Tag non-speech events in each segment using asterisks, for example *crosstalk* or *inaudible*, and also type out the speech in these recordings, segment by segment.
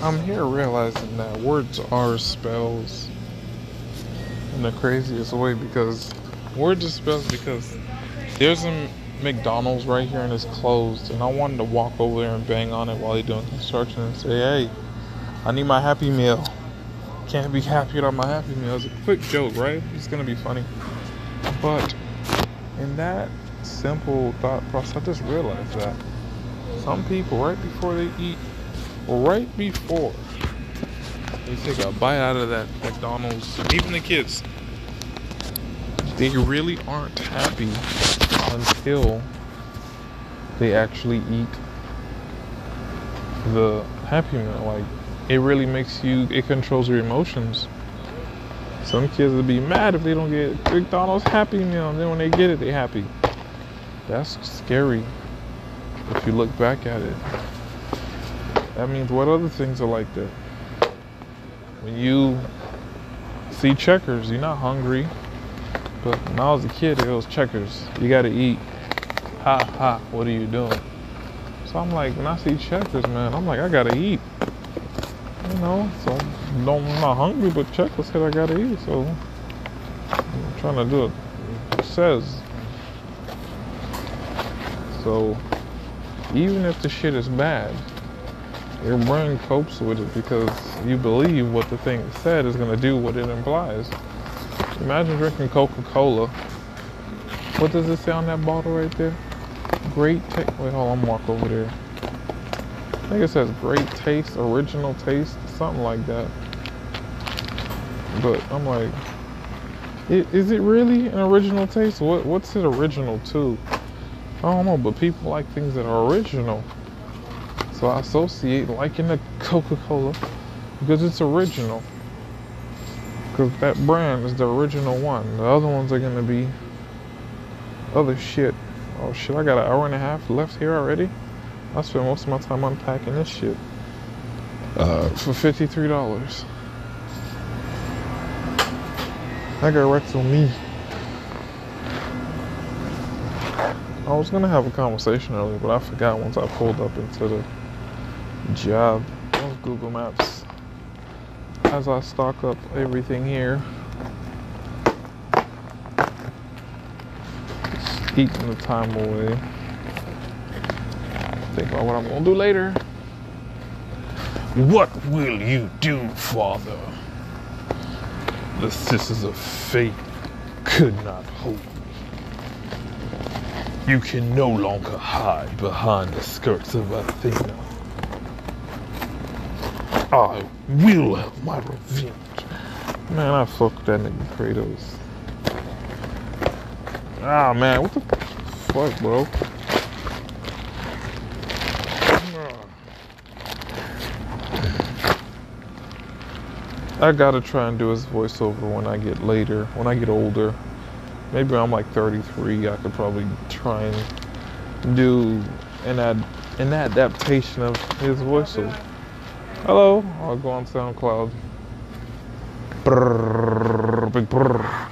I'm here realizing that words are spells in the craziest way because words are spells because there's a McDonald's right here and it's closed and I wanted to walk over there and bang on it while he's doing construction and say, hey, I need my Happy Meal. Can't be happy without my Happy Meal. It's a quick joke, right? It's gonna be funny. But in that simple thought process, I just realized that some people, right before they eat, right before they take a bite out of that McDonald's, even the kids, they really aren't happy until they actually eat the Happy Meal. Like, it really makes you, it controls your emotions. Some kids will be mad if they don't get McDonald's Happy Meal, and then when they get it, they happy. That's scary if you look back at it. That means what other things are like that? When you see checkers, you're not hungry. But when I was a kid, it was checkers. You gotta eat. Ha ha, what are you doing? So I'm like, when I see checkers, man, I'm like, I gotta eat. You know, so I'm not hungry, but checkers said I gotta eat. So I'm trying to do it. It says. So even if the shit is bad, your brain copes with it because you believe what the thing said is gonna do what it implies. Imagine drinking Coca-Cola. What does it say on that bottle right there? Great taste. Wait, hold on, walk over there. I think it says great taste, original taste, something like that. But I'm like, is it really an original taste? What What's it original to? I don't know, but people like things that are original. So I associate liking the Coca-Cola because it's original. Because that brand is the original one. The other ones are gonna be other shit. Oh shit, I got an hour and a half left here already. I spent most of my time unpacking this shit. Uh, for $53. I got wrecked on me. I was gonna have a conversation earlier, but I forgot once I pulled up into the job of Google Maps. As I stock up everything here, just eating the time away. Think about what I'm gonna do later. What will you do, Father? The sisters of fate could not hold me. You can no longer hide behind the skirts of Athena. I will have my revenge. Man, I fucked that nigga Kratos. Ah man, what the fuck, bro? I gotta try and do his voiceover when I get later, when I get older. Maybe I'm like 33. I could probably try and do an ad, an adaptation of his voiceover. Hello, I'll go on SoundCloud. Brrr, big brrr.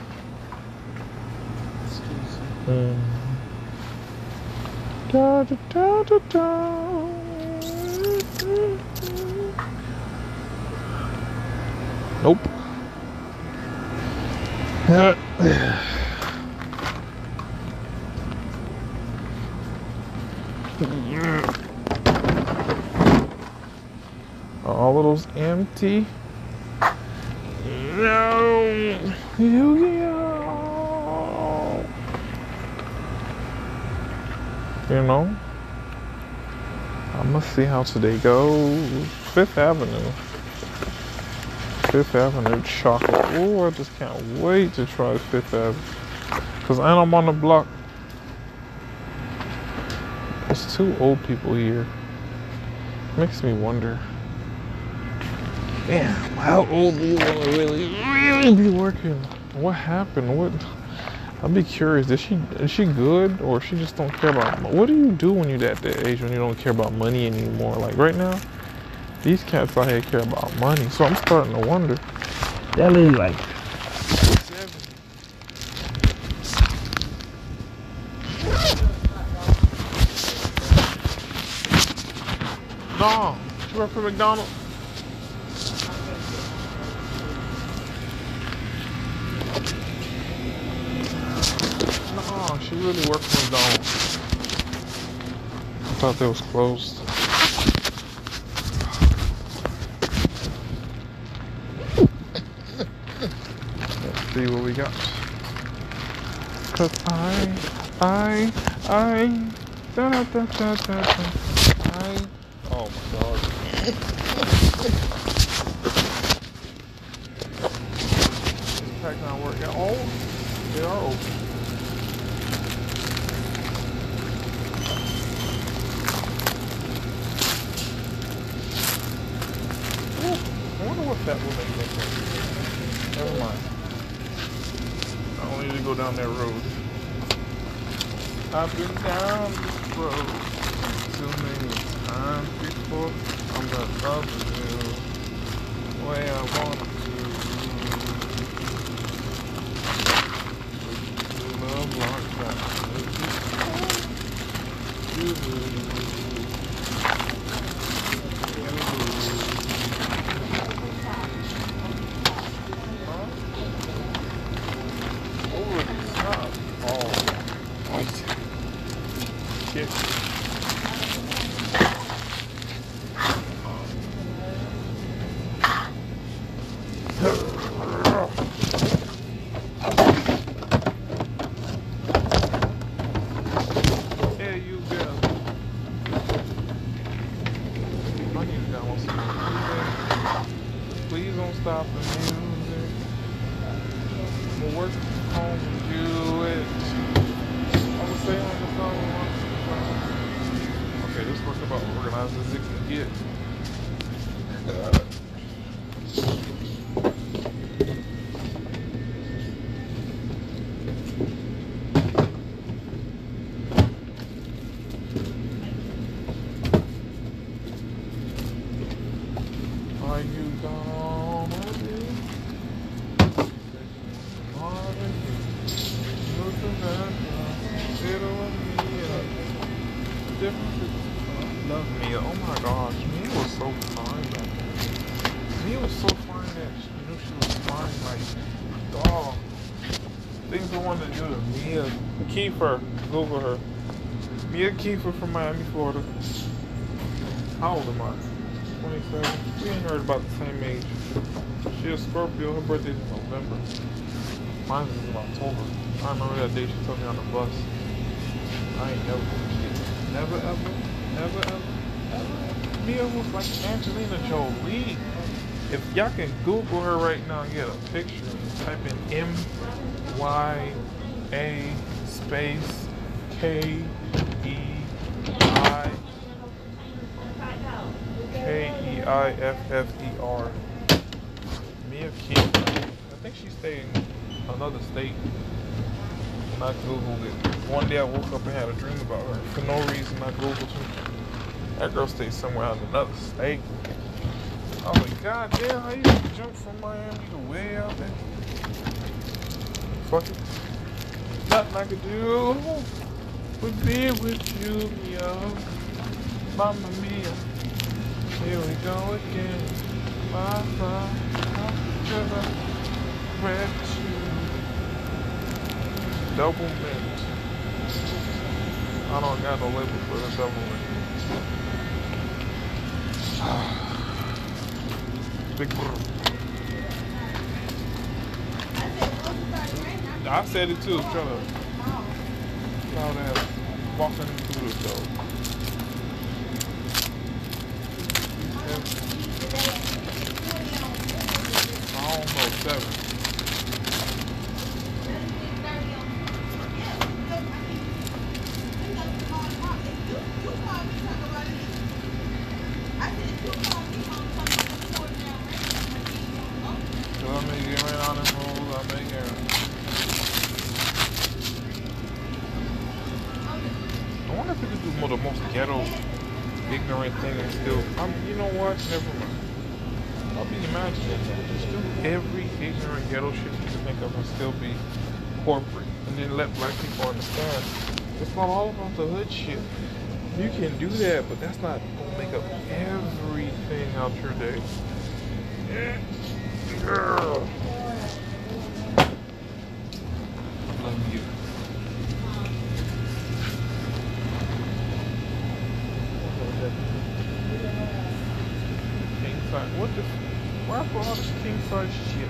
Mm. Da, da, da, da, da. Nope. All of those. No. Yu-Gi-Oh. You know? I'm gonna see how today goes. Fifth Avenue. Fifth Avenue chocolate. Oh, I just can't wait to try Fifth Avenue. Cause I'm on the block. There's two old people here. Makes me wonder. Damn, how old do you want to really, really be working? What happened? What? I'd be curious. Is she is she good or she just don't care about? What do you do when you're at that age when you don't care about money anymore? Like right now, these cats out here care about money. So I'm starting to wonder. That lady like No, she work for McDonald's. She really worked for McDonald's. I thought they was closed. Let's see what we got. Cause I, I, I, da da da da da Kiefer. Google her. Mia Kiefer from Miami, Florida. How old am I? 27. We ain't heard about the same age. She a Scorpio. Her birthday's in November. Mine is in October. I remember that day she took me on the bus. I ain't never. Never ever, never ever, ever. Mia was like Angelina Jolie. If y'all can Google her right now and get a picture, type in M Y A space K E I K E I F F E R. Mia King. I think she stayed in another state. When I Googled it. One day I woke up and had a dream about her. For no reason, I Googled her. That girl stays somewhere in another state. I was like, God damn, how you jump from Miami to way out there? Fuck it. Nothing I could do would be with you, yo. Mamma mia. Here we go again. My love, red double mint. I don't got no label for the double mint. *sighs* Big I said it too. Shut up. Loud ass through the still be corporate, and then let black people understand it's not all about the hood shit. You can do that, but that's not gonna make up everything out your day. Yeah. Girl. Love you. size. What the? Why for all this king size shit?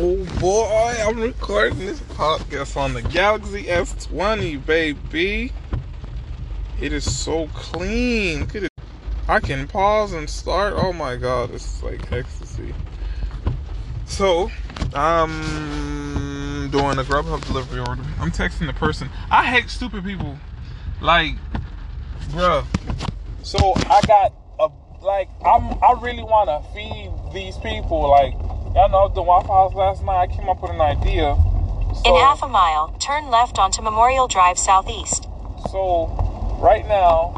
Oh boy, I'm recording this podcast on the Galaxy S20, baby. It is so clean. Look at it. I can pause and start. Oh my god, it's like ecstasy. So, I'm doing a Grubhub delivery order. I'm texting the person. I hate stupid people. Like, bruh. So I got a like I'm I really wanna feed these people like Y'all know the Waffle House last night. I came up with an idea. So, In half a mile, turn left onto Memorial Drive Southeast. So, right now,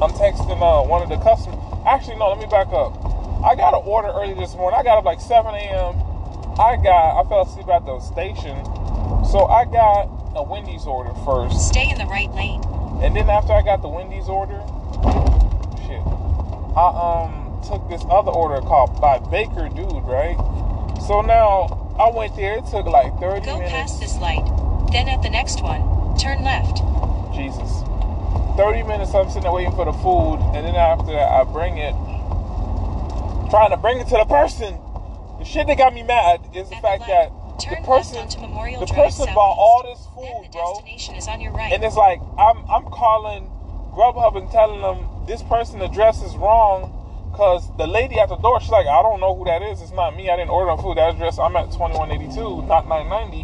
I'm texting uh, one of the customers. Actually, no, let me back up. I got an order early this morning. I got up like 7 a.m. I got, I fell asleep at the station. So I got a Wendy's order first. Stay in the right lane. And then after I got the Wendy's order, shit, I um took this other order called by Baker Dude, right? So now I went there. It took like 30 Go minutes. Go past this light. Then at the next one, turn left. Jesus. 30 minutes I'm sitting there waiting for the food. And then after that, I bring it. Trying to bring it to the person. The shit that got me mad is the at fact the that Turn the person, the person bought all this food, bro. Right. And it's like I'm I'm calling Grubhub and telling them this person address is wrong Cause the lady at the door, she's like, I don't know who that is. It's not me. I didn't order no food. That address, I'm at 2182, not 990.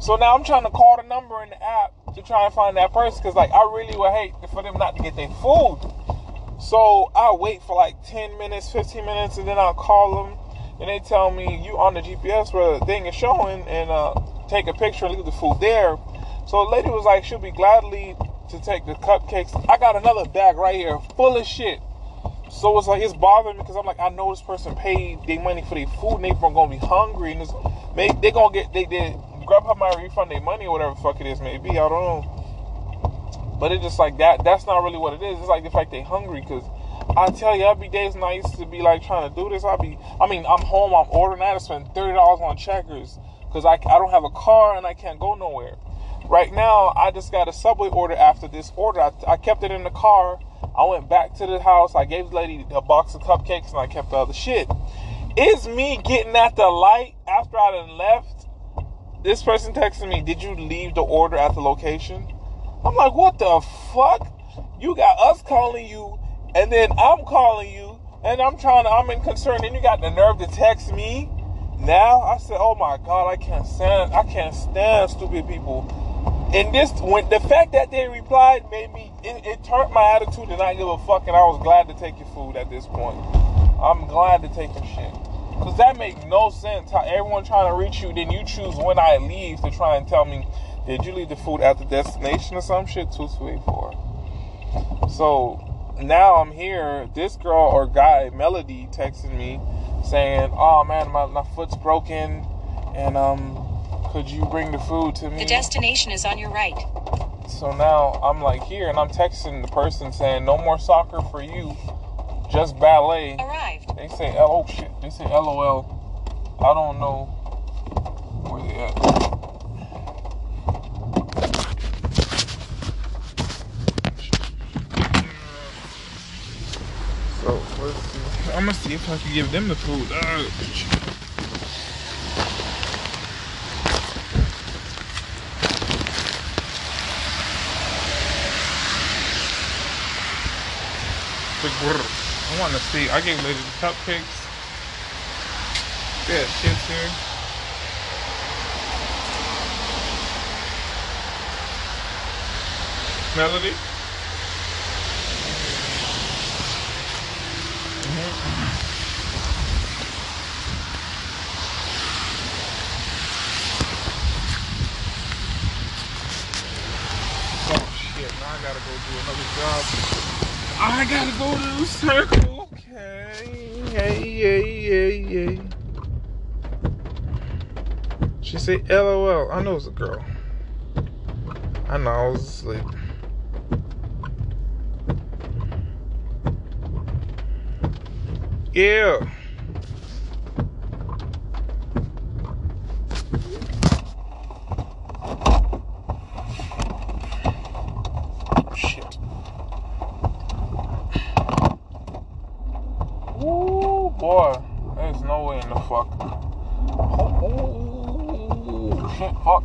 So now I'm trying to call the number in the app to try and find that person. Cause like I really would hate for them not to get their food. So I wait for like 10 minutes, 15 minutes, and then I'll call them, and they tell me you on the GPS where the thing is showing, and uh, take a picture and leave the food there. So the lady was like, she'll be gladly to take the cupcakes. I got another bag right here full of shit. So it's like it's bothering me because I'm like I know this person paid their money for their food and they're gonna be hungry and maybe they gonna get they they Grubhub might refund their money or whatever the fuck it is maybe I don't know. But it's just like that. That's not really what it is. It's like the fact they hungry because I tell you every day is nice to be like trying to do this. I'll be I mean I'm home. I'm ordering. I to spend thirty dollars on checkers because I I don't have a car and I can't go nowhere. Right now I just got a subway order after this order. I, I kept it in the car I went back to the house. I gave the lady a box of cupcakes and I kept the other shit. Is me getting at the light after I done left? This person texted me, Did you leave the order at the location? I'm like, What the fuck? You got us calling you, and then I'm calling you, and I'm trying to, I'm in concern, and you got the nerve to text me now? I said, Oh my God, I can't stand, I can't stand stupid people and this when the fact that they replied made me it, it, turned my attitude to not give a fuck and I was glad to take your food at this point. I'm glad to take your shit. Cause that makes no sense how everyone trying to reach you, then you choose when I leave to try and tell me, did you leave the food at the destination or some shit? Two two eight four. So now I'm here. This girl or guy, Melody, texting me saying, "Oh man, my, my foot's broken, and um, could you bring the food to me? The destination is on your right. So now I'm like here and I'm texting the person saying no more soccer for you, just ballet. Arrived. They say oh shit. They say LOL. I don't know where they at. So let's see. I'm gonna see if I can give them the food. Uh, I want to see. I gave Lady the cupcakes. Yeah, kids here. Melody. Mm-hmm. Oh shit! Now I gotta go do another job. I gotta go to the circle. Okay. Hey, hey, hey, hey. She said LOL. I know it's a girl. I know I was asleep. Yeah. Shit. Ooh, boy. There's no way in the fuck. Oh, oh, shit, fuck.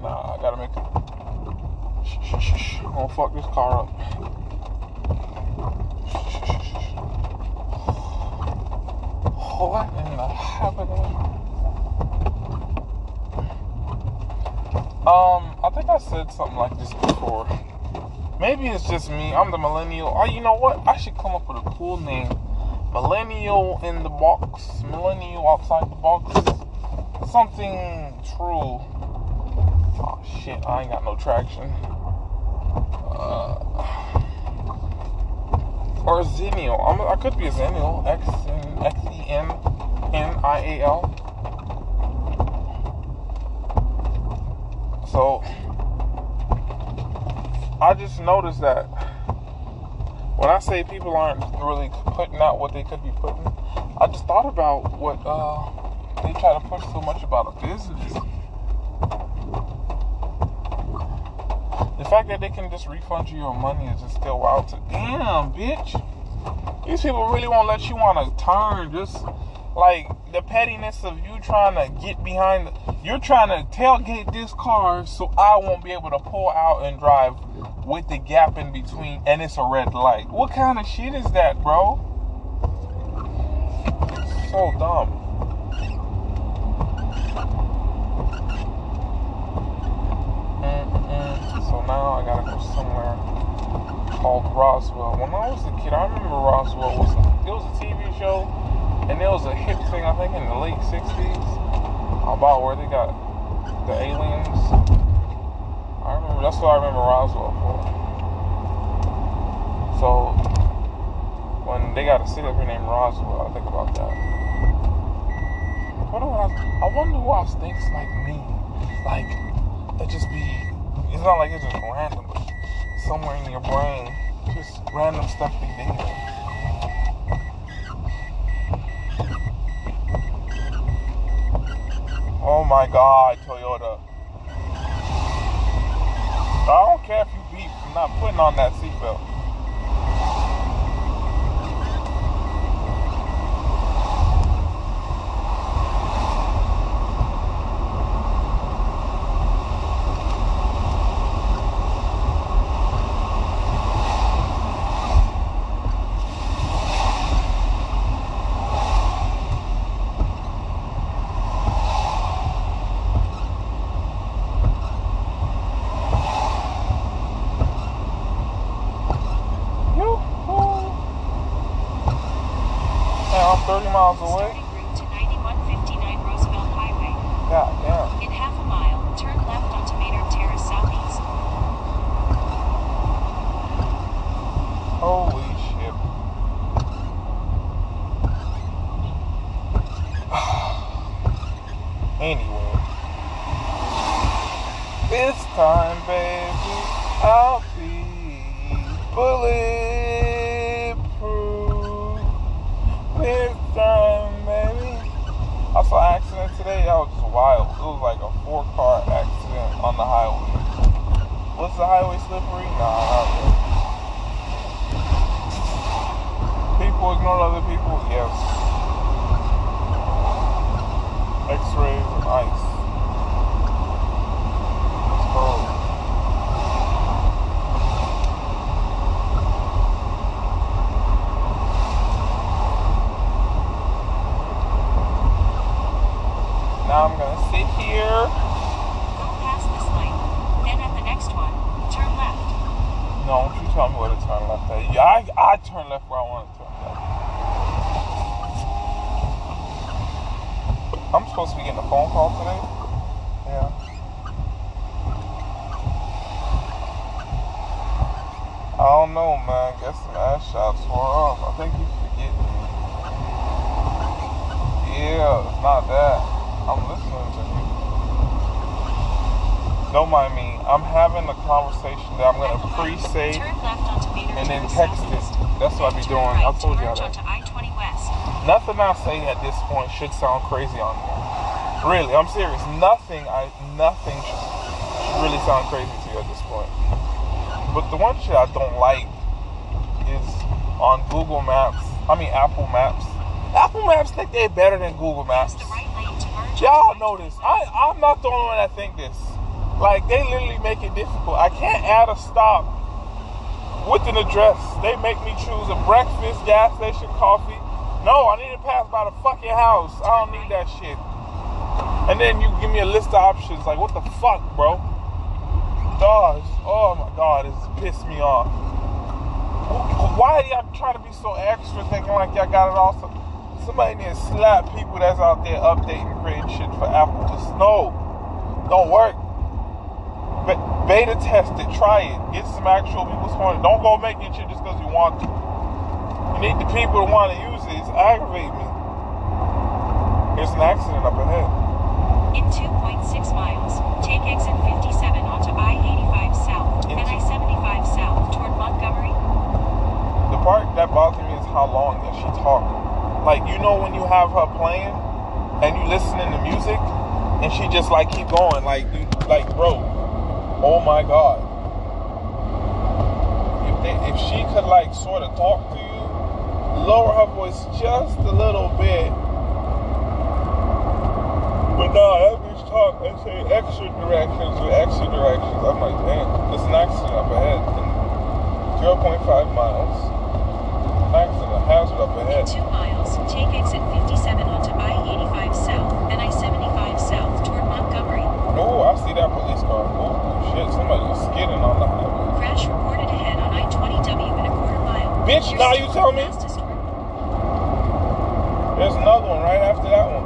Nah, I gotta make it. Shh, shh, shh, shh. I'm gonna fuck this car up. Shh, shh, shh, shh. What in the happening? Um, I think I said something like this before. Maybe it's just me. I'm the millennial. Oh, you know what? I should come up with a cool name. Millennial in the box. Millennial outside the box. Something true. Oh shit! I ain't got no traction. Uh, or Xennial. I'm, I could be a Xennial. X and Xennial. X N X E N N I A L. So I just noticed that when I say people aren't really putting out what they could be putting, I just thought about what uh, they try to push so much about a business. The fact that they can just refund you your money is just still wild to damn, bitch. These people really won't let you on a turn. Just like the pettiness of you trying to get behind. The, you're trying to tailgate this car so I won't be able to pull out and drive with the gap in between, and it's a red light. What kind of shit is that, bro? So dumb. Mm-mm. So now I gotta go somewhere called Roswell. When I was a kid, I remember Roswell was a, it was a TV show, and it was a hip thing. I think in the late '60s about where they got the aliens. I remember that's what I remember Roswell for. So when they got a city up here named Roswell, I think about that. What do I, I wonder who else thinks like me. Like it just be it's not like it's just random, but somewhere in your brain, just random stuff be there. Oh my god, on that seatbelt. Yoo-hoo. Hey, I'm 30 miles away. Starting route to 9159 Roosevelt Highway. God damn. In half a mile, turn left onto Maynard Terrace Southeast. Holy shit. Anyway. This time, baby, I'll be bulletproof. This time, baby. I saw an accident today. That was just wild. It was like a four car accident on the highway. Was the highway slippery? Nah, not really. People ignore other people? Yes. X-rays and ice. Let's go. Now I'm gonna sit here. Go past this light. Then at the next one, turn left. No, don't you tell me where to turn left at. Yeah, I, I turn left where I want to turn left. I'm supposed to be getting a phone call today. Yeah. I don't know, man. Guess some ass shots wore off. I think you forget me. Yeah, it's not that. I'm listening to you. Don't mind me. I'm having a conversation that I'm At gonna the light, pre-save Turn left onto Bader and then to the text it. southeast. That's what I Then be turn doing. right I to told y'all merge that. onto I-20 West. Nothing I say at this point should sound crazy on here. Really, I'm serious. Nothing I nothing should, should really sound crazy to you at this point. But the one shit I don't like is on Google Maps. I mean Apple Maps. Apple Maps think they're better than Google Maps. Y'all know I-20 this. I I'm not the only one that think this. Like they literally make it difficult. I can't add a stop with an address. They make me choose a breakfast, gas station, coffee. No, I need pass by the fucking house. I don't need that shit. And then you give me a list of options. Like what the fuck, bro? Gosh, oh my god, it's pissed me off. Why are y'all trying to be so extra, thinking like y'all got it all? So somebody need to slap people that's out there updating, creating shit for Apple. Just no, don't work. Be- beta test it, try it, get some actual people's point. Don't go making shit just because you want to. You need the people who want to use it. It's aggravating me. There's an accident up ahead. In 2.6 miles, take exit 57 onto I-85 South and I-75 South toward Montgomery. The part that bothers me is how long that she talked. Like you know when you have her playing and you listening to music and she just like keep going like like bro, oh my god. If they, if she could like sort of talk to you, lower her voice just a little bit. But no, that bitch talk and say extra directions with extra directions. I'm like, damn, there's an accident up ahead. in 0.5 miles. Accident, hazard up In ahead. 2 miles, take exit 57 onto I-85 South and I-75 South toward Montgomery. Oh, I see that police car. Oh, shit, somebody was skidding on the highway. Crash reported ahead on I-20W in a quarter mile. Bitch, now you tell me? the fastest route. There's another one right after that one.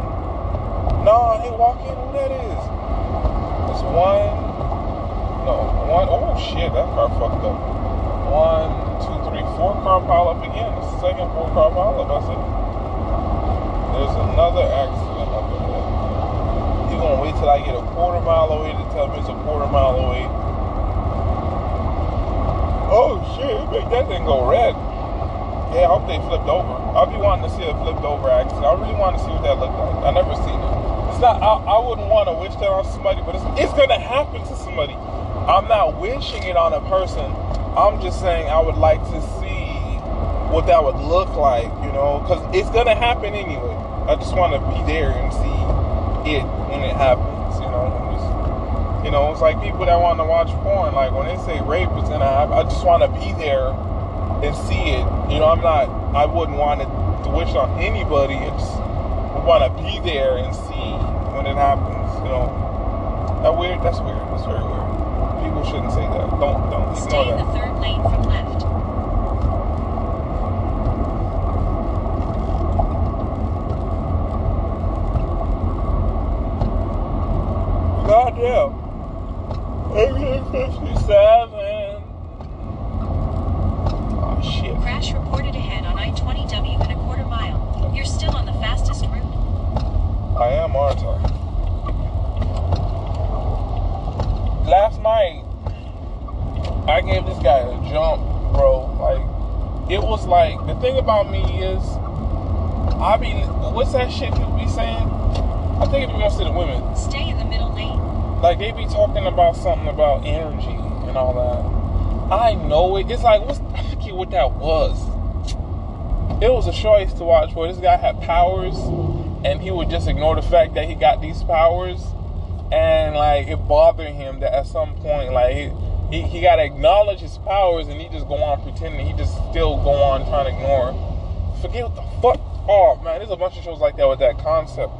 No, I ain't walking. Who that is? It's one. No, one. Oh shit, that car fucked up. One, two, three, four car pile up again. The second four car pile up. I said. There's another accident up ahead. You gonna wait till I get a quarter mile away to tell me it's a quarter mile away? Oh shit, make that thing go red. Yeah, I hope they flipped over. I'll be wanting to see a flipped over accident. I really want to see what that looked like. I never seen it. It's not. I, I wouldn't want to wish that on somebody, but it's, it's gonna happen to somebody. I'm not wishing it on a person. I'm just saying I would like to see what that would look like, you know, because it's gonna happen anyway. I just want to be there and see it when it happens, you know. You know, it's like people that want to watch porn. Like when they say rape is gonna happen, I just want to be there and see it. You know, I'm not. I wouldn't want to wish on anybody. I want to be there and see when it happens. You know, that weird. That's weird. That's very weird. People shouldn't say that. Don't don't Stay in the third lane from left. Goddamn. Exit 57. Oh shit. Crash reported ahead on I-20W in a quarter mile. You're still on the fastest route. I am, aren't I? Last night, I gave this guy a jump, bro. Like, it was like, the thing about me is, I be, what's that shit people be saying? I think it be mostly the women. Stay in the middle lane. Like, they be talking about something about energy and all that. It's like, what's, I forget what that was. It was a show I used to watch where this guy had powers and he would just ignore the fact that he got these powers. And like it bothered him that at some point like he he, he got to acknowledge his powers and he just go on pretending. He just still go on trying to ignore. Forget what the fuck. Oh man there's a bunch of shows like that with that concept.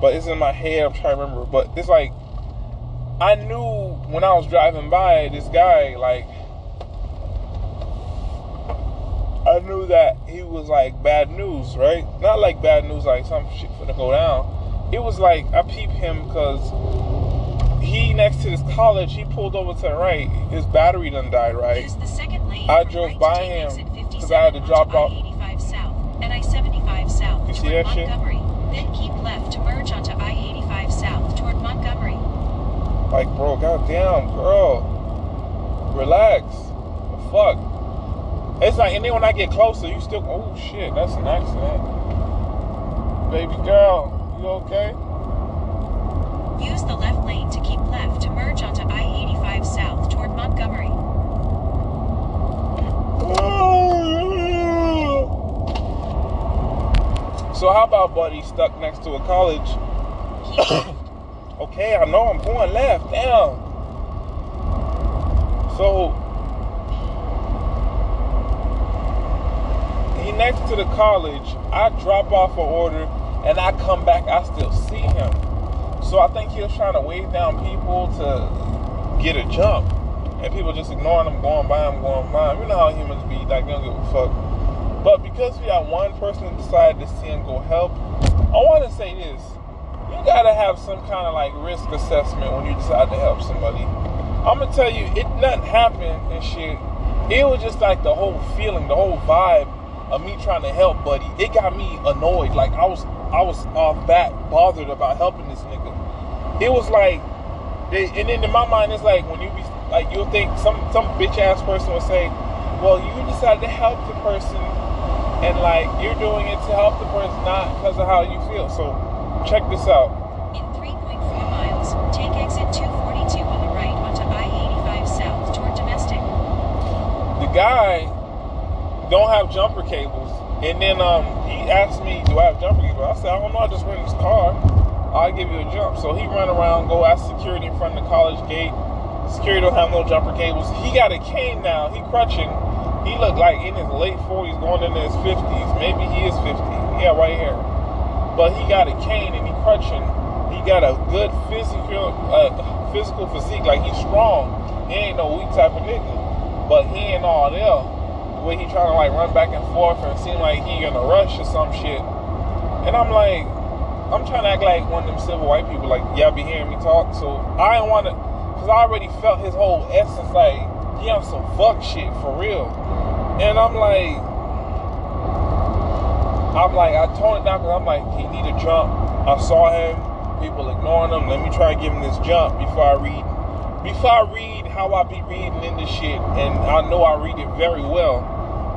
But it's in my head. I'm trying to remember. But it's like i knew when i was driving by this guy like I knew that he was like bad news, right? Not like bad news, like some shit finna go down. It was like I peeped him because he next to this college, he pulled over to the right. His battery done died, right? Use the second lane I drove right by him exit 'cause I had to drop off- I-85 South and I-75 South You see that shit? Montgomery. Then keep left to merge onto I-85 South toward Montgomery. Like, bro, goddamn, girl, relax. The fuck. It's like, and then when I get closer, you still, oh shit, that's an accident. Baby girl, you okay? Use the left lane to keep left to merge onto I-85 South toward Montgomery. *laughs* So how about buddy stuck next to a college? *coughs* Okay, I know I'm going left. Damn. So he next to the college. I drop off an order and I come back. I still see him. So I think he was trying to wave down people to get a jump, and people just ignoring him, going by him, going by him. You know how humans be. Like they don't give a fuck. But because we had one person who decided to see him go help, I want to say this. You gotta have some kind of like risk assessment when you decide to help somebody. I'm gonna tell you, it nothing happened and shit. It was just like the whole feeling, the whole vibe of me trying to help buddy. It got me annoyed. Like I was I was um, off bat bothered about helping this nigga. It was like and then in my mind it's like when you be like you'll think some some bitch ass person will say, Well you decided to help the person and like you're doing it to help the person not because of how you feel. So check this out. In 3.4 miles, take exit 242 on the right onto I-85 South toward Domestic. the guy don't have jumper cables. And then um, he asked me, do I have jumper cables? I said, I don't know, I just rent this car. I'll give you a jump. So he run around, go ask security in front of the college gate. Security don't have no jumper cables. He got a cane now. He crutching. He looked like in his late 40s, going into his 50s. Maybe he is 50. Yeah, right here. But he got a cane and he crutching. He got a good physical, uh, physical physique. Like he's strong. He ain't no weak type of nigga. But he ain't all there way he trying to like run back and forth and seem like he in a rush or some shit. And I'm like, I'm trying to act like one of them civil white people, like y'all be hearing me talk. So I didn't want to, cause I already felt his whole essence, like he on some fuck shit for real. And I'm like, I'm like, I toned it down because I'm like, he need a jump. I saw him, people ignoring him. Let me try to give him this jump before I read. Before I read how I be reading in this shit, and I know I read it very well.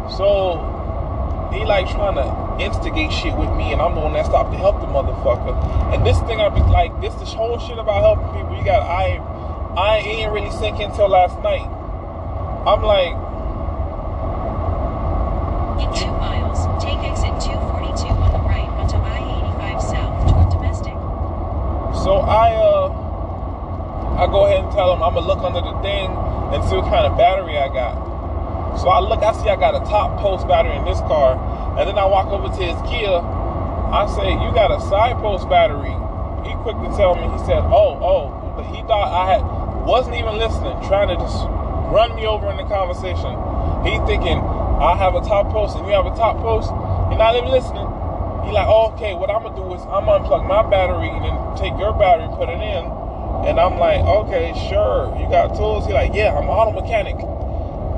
So he like trying to instigate shit with me, and I'm the one that stopped to help the motherfucker. And this thing I be like, this this whole shit about helping people. You got I, I ain't really sinking until last night. I'm like, In 2 miles, take exit 242 on the right onto I-85 South toward Domestic. So I uh I go ahead and tell him I'm gonna look under the thing and see what kind of battery I got. So I look, I see I got a top post battery in this car, and then I walk over to his Kia. I say, "You got a side post battery." He quickly tell me, he said, "Oh, oh," but he thought I had wasn't even listening, trying to just run me over in the conversation. He thinking I have a top post and you have a top post. You're not even listening. He like, oh, okay, what I'm gonna do is I'm gonna unplug my battery and then take your battery and put it in. And I'm like, okay, sure. You got tools? He like, yeah, I'm an auto mechanic.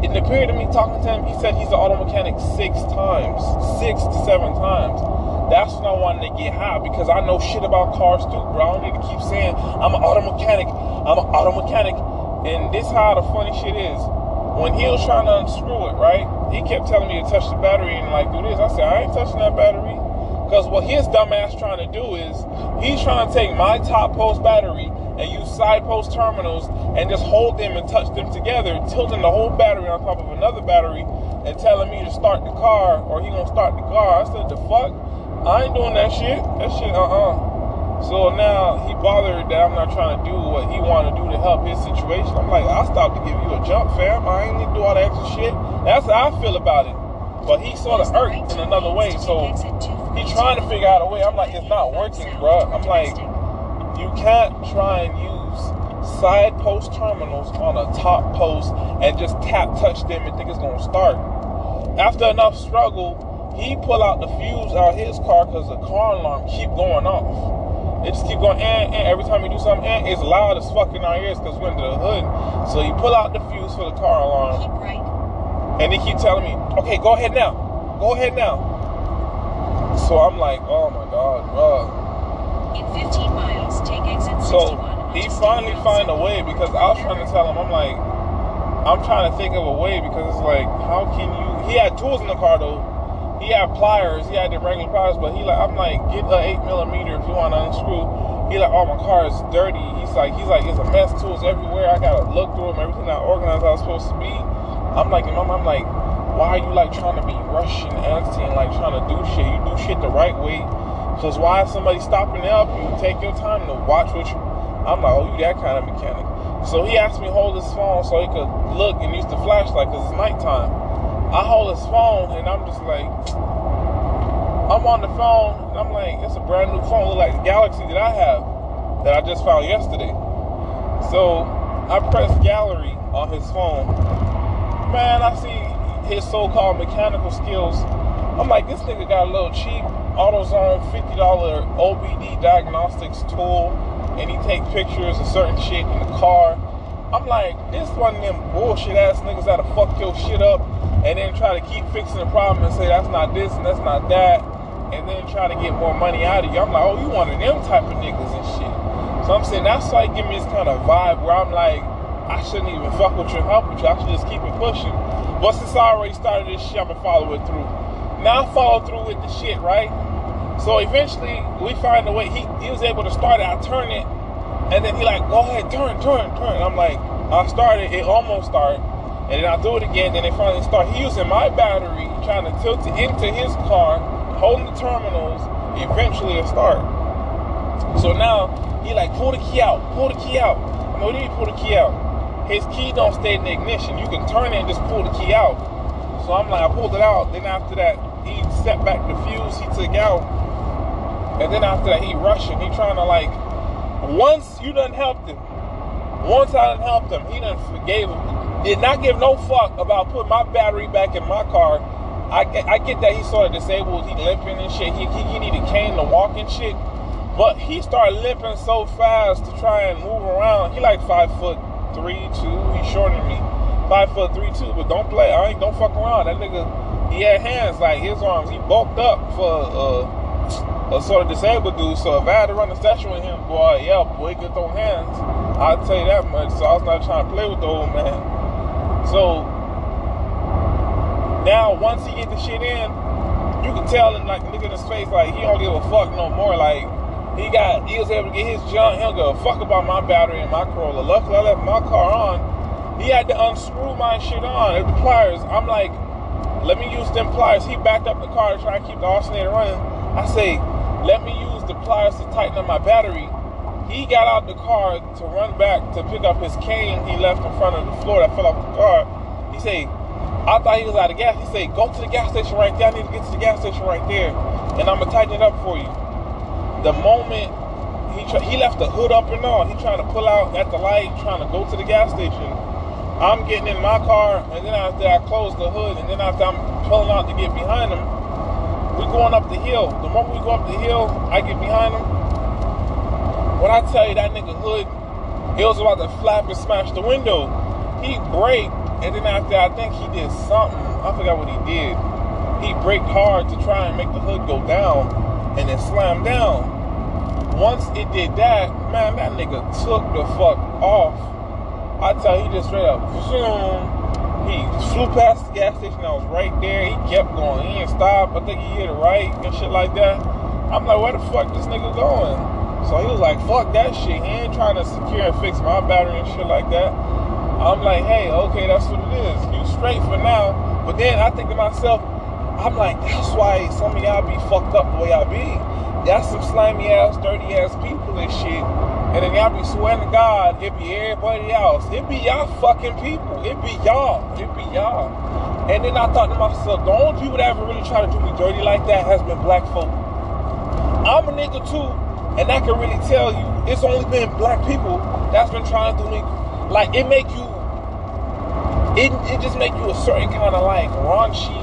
In the period of me talking to him, he said he's an auto mechanic six times, six to seven times. That's when I wanted to get high because I know shit about cars too, bro. I don't need to keep saying I'm an auto mechanic. I'm an auto mechanic. And this how the funny shit is. When he was trying to unscrew it, right? He kept telling me to touch the battery and like do this. I said, I ain't touching that battery. Because what his dumb ass trying to do is he's trying to take my top post battery and use side post terminals and just hold them and touch them together, tilting the whole battery on top of another battery and telling me to start the car or he gonna start the car. I said, the fuck? I ain't doing that shit. That shit, uh-uh. So now he bothered that I'm not trying to do what he wanted to do to help his situation. I'm like, I stopped to give you a jump, fam. I ain't need to do all that extra shit. That's how I feel about it. But he sort of hurt in another way. So take exit 242 he trying to figure out a way. I'm like, it's not working, bro. I'm like. You can't try and use side post terminals on a top post and just tap touch them and think it's gonna start. After enough struggle, he pull out the fuse out of his car because the car alarm keep going off. It just keep going and, and every time you do something and it's loud as fuck in our ears because we're under the hood. So he pull out the fuse for the car alarm Keep right. and he keep telling me, okay, go ahead now. Go ahead now. So I'm like, oh my god, bro. In 15 miles, take exit 61 So, he finally find a way because I was trying to tell him, I'm like, I'm trying to think of a way because it's like, how can you? He had tools in the car though. He had pliers. He had the regular pliers, but he like, I'm like, get a eight millimeter if you want to unscrew. He like, oh my car is dirty. He's like, he's like, it's a mess. Tools everywhere. I gotta look through them. Everything not organized I was supposed to be. I'm like, mom, I'm like, why are you like trying to be rushing, antsy, and like trying to do shit? You do shit the right way. Cause why somebody stopping to help you? Take your time to watch what you. I'm like, oh, you that kind of mechanic. So he asked me to hold his phone so he could look and use the flashlight because it's nighttime. I hold his phone and I'm just like, I'm on the phone and I'm like, it's a brand new phone, look like the Galaxy that I have that I just found yesterday. So I press gallery on his phone. Man, I see his so-called mechanical skills. I'm like, this nigga got a little cheap AutoZone $50 OBD diagnostics tool and he take pictures of certain shit in the car. I'm like, this one of them bullshit ass niggas that'll fuck your shit up and then try to keep fixing the problem and say that's not this and that's not that and then try to get more money out of you. I'm like, oh, you one of them type of niggas and shit. So I'm saying that's why give me this kind of vibe where I'm like, I shouldn't even fuck with you and help with you. I should just keep it pushing. But since I already started this shit, I'm gonna follow it through. Now I follow through with the shit, right? So eventually we find a way. He he was able to start it. I turn it, and then he like, go ahead, turn, turn, turn. I'm like, I started. It almost started, and then I do it again. Then it finally start. He using my battery, trying to tilt it into his car, holding the terminals. Eventually it start. So now he like pull the key out, pull the key out. No, you pull the key out. His key don't stay in the ignition. You can turn it and just pull the key out. So I'm like, I pulled it out. Then after that, he set back the fuse he took out. And then after that, he rushing. He trying to like, once you done helped him, once I done helped him, he done forgave him. Did not give no fuck about putting my battery back in my car. I get, I get that he's sort of disabled. He limping and shit. He, he, he need a cane to walk and shit. But he started limping so fast to try and move around. He like five foot three, two. He shorter than me. Five foot three, two. But don't play. I ain't don't fuck around. That nigga, he had hands like his arms. He bulked up for uh, a sort of disabled dude. So if I had to run the session with him, boy, yeah, boy, could throw hands. I'll tell you that much. So I was not trying to play with the old man. So now once he get the shit in, you can tell in like look at his face like he don't give a fuck no more. Like he got he was able to get his junk. He don't give a fuck about my battery and my Corolla. Luckily I left my car on. He had to unscrew my shit on. The pliers. I'm like, let me use them pliers. He backed up the car to try to keep the alternator running. I say, let me use the pliers to tighten up my battery. He got out the car to run back to pick up his cane he left in front of the floor that fell off the car. He said, I thought he was out of gas. He said, go to the gas station right there. I need to get to the gas station right there. And I'm going to tighten it up for you. The moment he tra- he left the hood up and on, he trying to pull out at the light, trying to go to the gas station. I'm getting in my car, and then after I close the hood, and then after I'm pulling out to get behind him, we going up the hill. The moment we go up the hill, I get behind him. When I tell you that nigga hood, he was about to flap and smash the window. He braked, and then after I think he did something. I forgot what he did. He braked hard to try and make the hood go down, and then slammed down. Once it did that, man, that nigga took the fuck off. I tell you, he just straight up, zoom. He flew past the gas station that was right there. He kept going. He didn't stop. I think he hit it right and shit like that. I'm like, where the fuck this nigga going? So he was like, fuck that shit. He ain't trying to secure and fix my battery and shit like that. I'm like, hey, okay, that's what it is. You straight for now. But then I think to myself, I'm like, that's why some of y'all be fucked up the way y'all be. Y'all some slimy ass, dirty ass people and shit. And then y'all be swearing to God, it be everybody else. It be y'all fucking people. It be y'all. It be y'all. And then I thought to myself, the only people that ever really try to do me dirty like that has been black folk. I'm a nigga too, and I can really tell you, it's only been black people that's been trying to do me. Like it make you, it it just make you a certain kind of like raunchy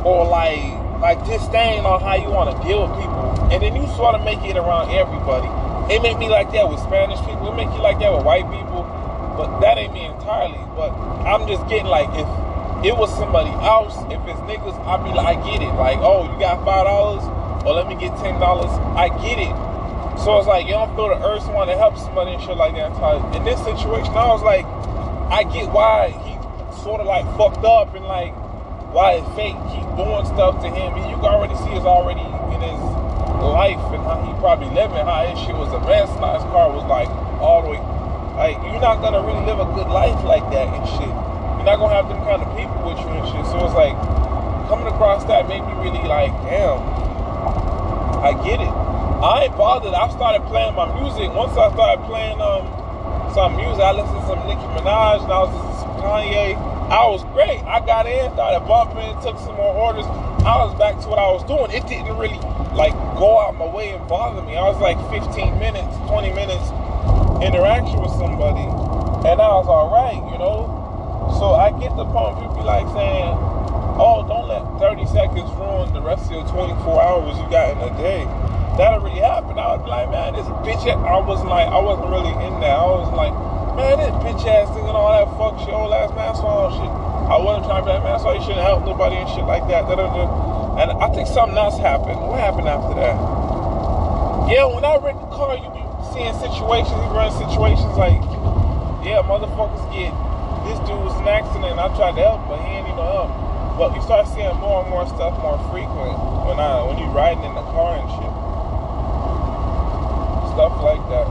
or like like disdain on how you want to deal with people, and then you sort of make it around everybody. It make me like that with Spanish people. It make you like that with white people, but that ain't me entirely. But I'm just getting like if it was somebody else, if it's niggas, I'd be like, I get it. Like, oh, you got five dollars, or let me get ten dollars. I get it. So it's like you don't feel the urge to want to help somebody and shit like that. In this situation, I was like, I get why he sort of like fucked up and like why his fate keep doing stuff to him. And you can already see it's already in his he probably living, how his shit was a mess, how his car was like all the way. Like you're not gonna really live a good life like that and shit. You're not gonna have them kind of people with you and shit. So it's like coming across that made me really like, damn, I get it. I ain't bothered. I started playing my music. Once I started playing um some music, I listened to some Nicki Minaj and I was listening to some Kanye. I was great. I got in, started bumping, took some more orders. I was back to what I was doing. It didn't really go out my way and bother me. I was like 15 minutes, 20 minutes interaction with somebody, and I was all right, you know. So I get the point. People be like saying, "Oh, don't let 30 seconds ruin the rest of your 24 hours you got in a day." That already happened. I was like, man, this bitch. I wasn't like, I wasn't really in there. I was like, man, this bitch ass thing and all that fuck shit, old ass man song shit. I wasn't trying to be like, man, so you shouldn't help nobody and shit like that. And I think something else happened. What happened after that? Yeah, when I rent the car, you be seeing situations, you run situations like, yeah, motherfuckers get, this dude was an accident, I tried to help, but he ain't even help. But you start seeing more and more stuff more frequent when I when you riding in the car and shit. Stuff like that.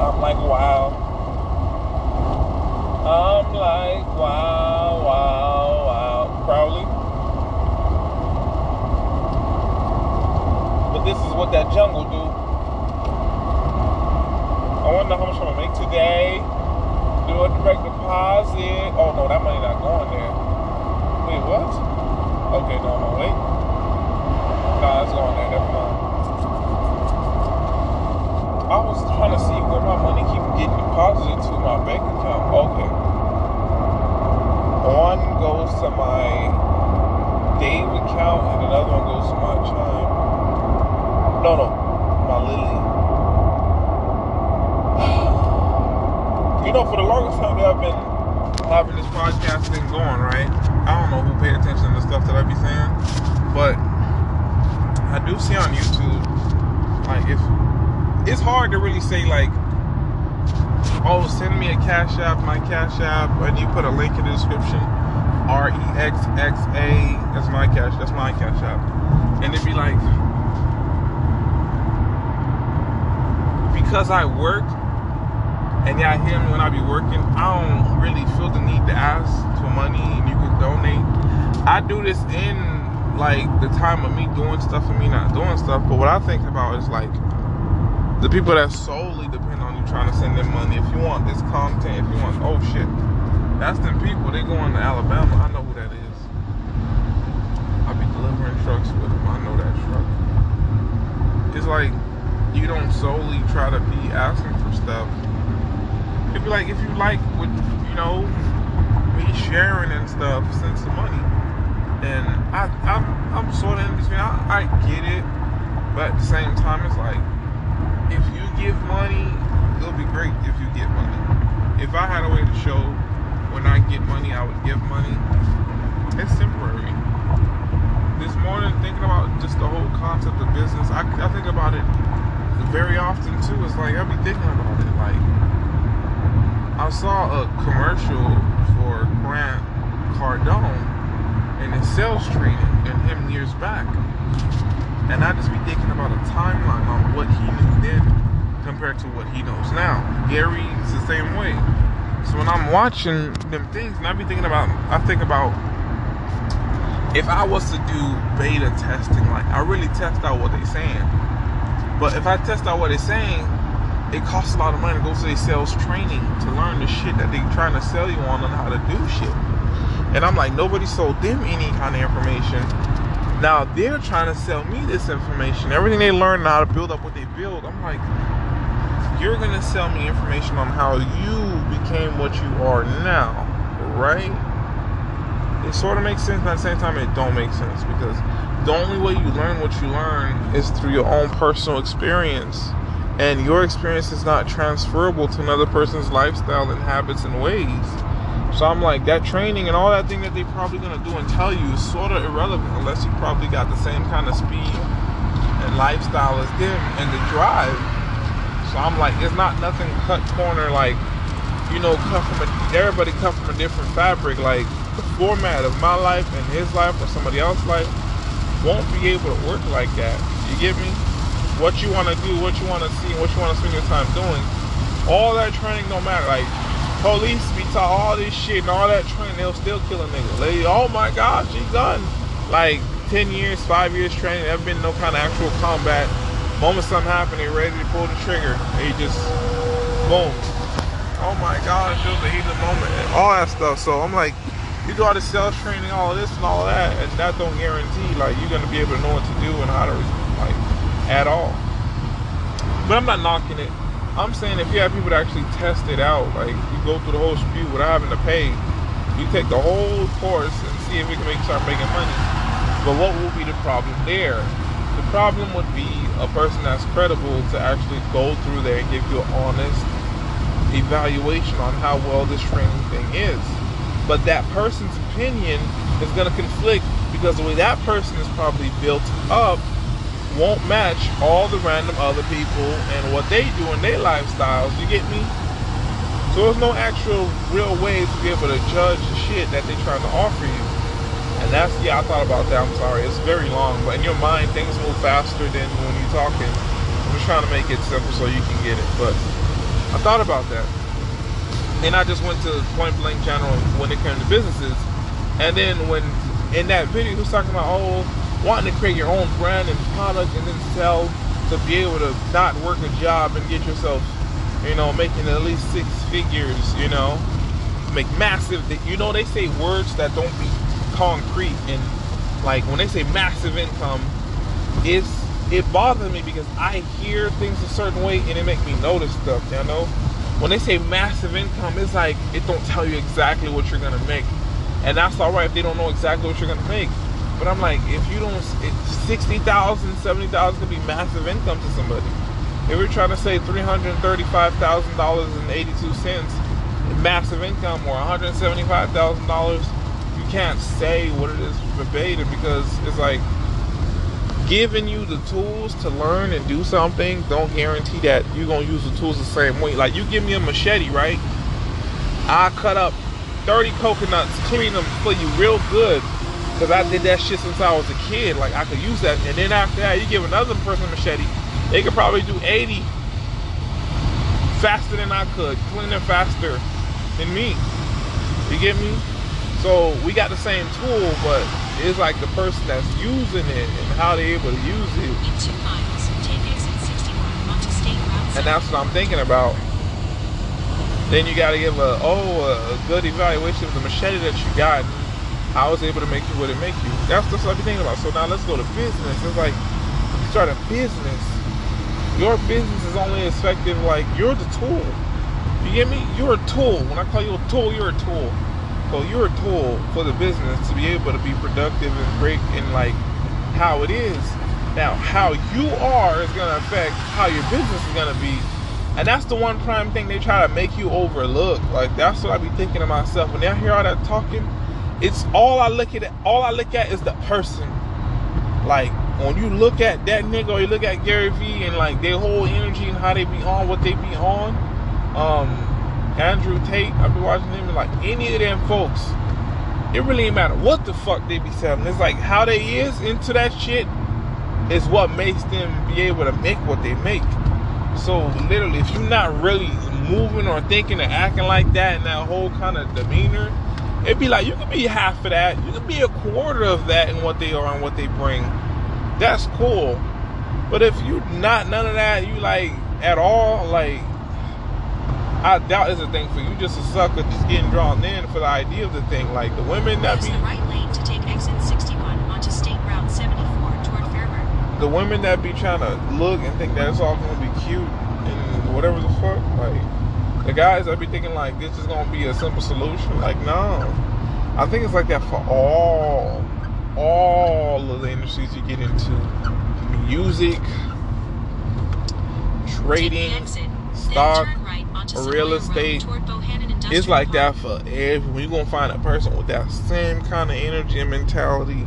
I'm like, wow. I'm like, wow, wow, wow. Crowley. But this is what that jungle do. I wonder how much I'm gonna make today. Do a direct deposit. Oh no, that money not going there. Wait, what? Okay, no, no, wait. Nah, it's going there. Never mind. I was trying to see where my money keep getting deposited to my bank account. Okay. One goes to my Dave account and another one goes to my Chime. No, no, my Lily. You know, for the longest time that I've been having this podcast thing going, right? I don't know who paid attention to the stuff that I be saying, but I do see on YouTube, like if it's hard to really say like, oh, send me a cash app, my cash app, and you put a link in the description. R E X X A. That's my cash. That's my cash app. And it'd be like, because I work, and y'all hear me when I be working, I don't really feel the need to ask for money, and you can donate. I do this in like the time of me doing stuff and me not doing stuff. But what I think about is like the people that solely depend on you trying to send them money. If you want this content, if you want, oh shit, that's them people. They going to Alabama. I know who that is. I be delivering trucks with them. I know that truck. It's like you don't solely try to be asking for stuff. It'd be like if you like what you know, me sharing and stuff, send some money. And I, I'm, I'm sort of in between. I, I get it, but at the same time, it's like if you give money, it'll be great if you get money. If I had a way to show when I get money, I would give money. It's temporary. This morning, thinking about just the whole concept of business, I, I think about it very often too. It's like I be thinking about it. Like I saw a commercial for Grant Cardone in his sales training and him years back. And I just be thinking about a timeline on what he knew then compared to what he knows now. Gary's the same way. So when I'm watching them things, and I be thinking about, I think about if I was to do beta testing, like I really test out what they're saying. But if I test out what they're saying, it costs a lot of money to go to their sales training to learn the shit that they're trying to sell you on and how to do shit. And I'm like, nobody sold them any kind of information. Now they're trying to sell me this information. Everything they learn how to build up what they build. I'm like, you're gonna sell me information on how you became what you are now, right? It sort of makes sense, but at the same time, it don't make sense because the only way you learn what you learn is through your own personal experience, and your experience is not transferable to another person's lifestyle and habits and ways. So I'm like, that training and all that thing that they're probably gonna do and tell you is sort of irrelevant unless you probably got the same kind of speed and lifestyle as them and the drive. So I'm like, it's not nothing cut corner like, you know, cut from a, everybody cut from a different fabric. Like the format of my life and his life or somebody else's life won't be able to work like that. You get me? What you want to do, what you want to see, what you want to spend your time doing, all that training don't matter. Like police be taught all this shit and all that training, they'll still kill a nigga. Like, oh my God, she done like 10 years, five years training, never been no kind of actual combat. Moment something happen, they ready to pull the trigger. They just boom. Oh my God, it feels the heat moment. All that stuff. So I'm like, you do all the sales training, all this and all that, and that don't guarantee like you're gonna be able to know what to do and how to like at all. But I'm not knocking it. I'm saying if you have people that actually test it out, like you go through the whole spew without having to pay, you take the whole course and see if we can make start making money. But what will be the problem there? The problem would be a person that's credible to actually go through there and give you an honest evaluation on how well this training thing is. But that person's opinion is going to conflict because the way that person is probably built up won't match all the random other people and what they do in their lifestyles. You get me? So there's no actual real way to be able to judge the shit that they're trying to offer you. And that's yeah, I thought about that. I'm sorry, it's very long, but in your mind things move faster than when you're talking. I'm just trying to make it simple so you can get it. But I thought about that. And I just went to point blank general when it came to businesses. And then when in that video he was talking about oh wanting to create your own brand and product and then sell to be able to not work a job and get yourself, you know, making at least six figures, you know, make massive. You know, they say words that don't be concrete and like when they say massive income, it's it bothers me because I hear things a certain way and it make me notice stuff. You know, when they say massive income, it's like it don't tell you exactly what you're gonna make, and that's all right if they don't know exactly what you're gonna make. But I'm like, if you don't, it, 60,000, 70,000 could be massive income to somebody. If we're trying to say $335,000.82 massive income or $175,000, you can't say what it is verbatim because it's like giving you the tools to learn and do something don't guarantee that you're to use the tools the same way. Like you give me a machete, right? I cut up 30 coconuts, clean them for you real good Cause I did that shit since I was a kid. Like I could use that. And then after that, you give another person a machete, they could probably do 80 faster than I could, clean cleaner faster than me. You get me? So we got the same tool, but it's like the person that's using it and how they're able to use it. In two miles, take exit 61 onto State Route And that's what I'm thinking about. Then you gotta give a oh a good evaluation of the machete that you got. I was able to make you what it make you. That's just what I'm thinking about. So now let's go to business. It's like you start a business. Your business is only effective like you're the tool. You get me? You're a tool. When I call you a tool, you're a tool. So you're a tool for the business to be able to be productive and great in like how it is. Now, how you are is gonna affect how your business is gonna be. And that's the one prime thing they try to make you overlook. Like that's what I be thinking to myself. When I hear all that talking, it's all I look at. All I look at is the person. Like when you look at that nigga or you look at Gary Vee and like their whole energy and how they be on, what they be on. Um, Andrew Tate, I've been watching him. Like any of them folks, it really ain't matter what the fuck they be selling. It's like how they is into that shit is what makes them be able to make what they make. So literally, if you're not really moving or thinking or acting like that and that whole kind of demeanor It'd be like you could be half of that, you could be a quarter of that in what they are and what they bring. That's cool. But if you not none of that, you like at all, like I doubt it's a thing for you. Just a sucker, just getting drawn in for the idea of the thing. Like the women that be the right lane to take exit 61 onto State Route 74 toward Fairburn. the women that be trying to look and think that it's all gonna be cute and whatever the fuck, like the guys that be thinking like this is gonna be a simple solution, like no. I think it's like that for all all of the industries you get into. Music, trading, stock, right real estate. toward Bohannon Industrial It's like that for everyone. You're gonna find a person with that same kind of energy and mentality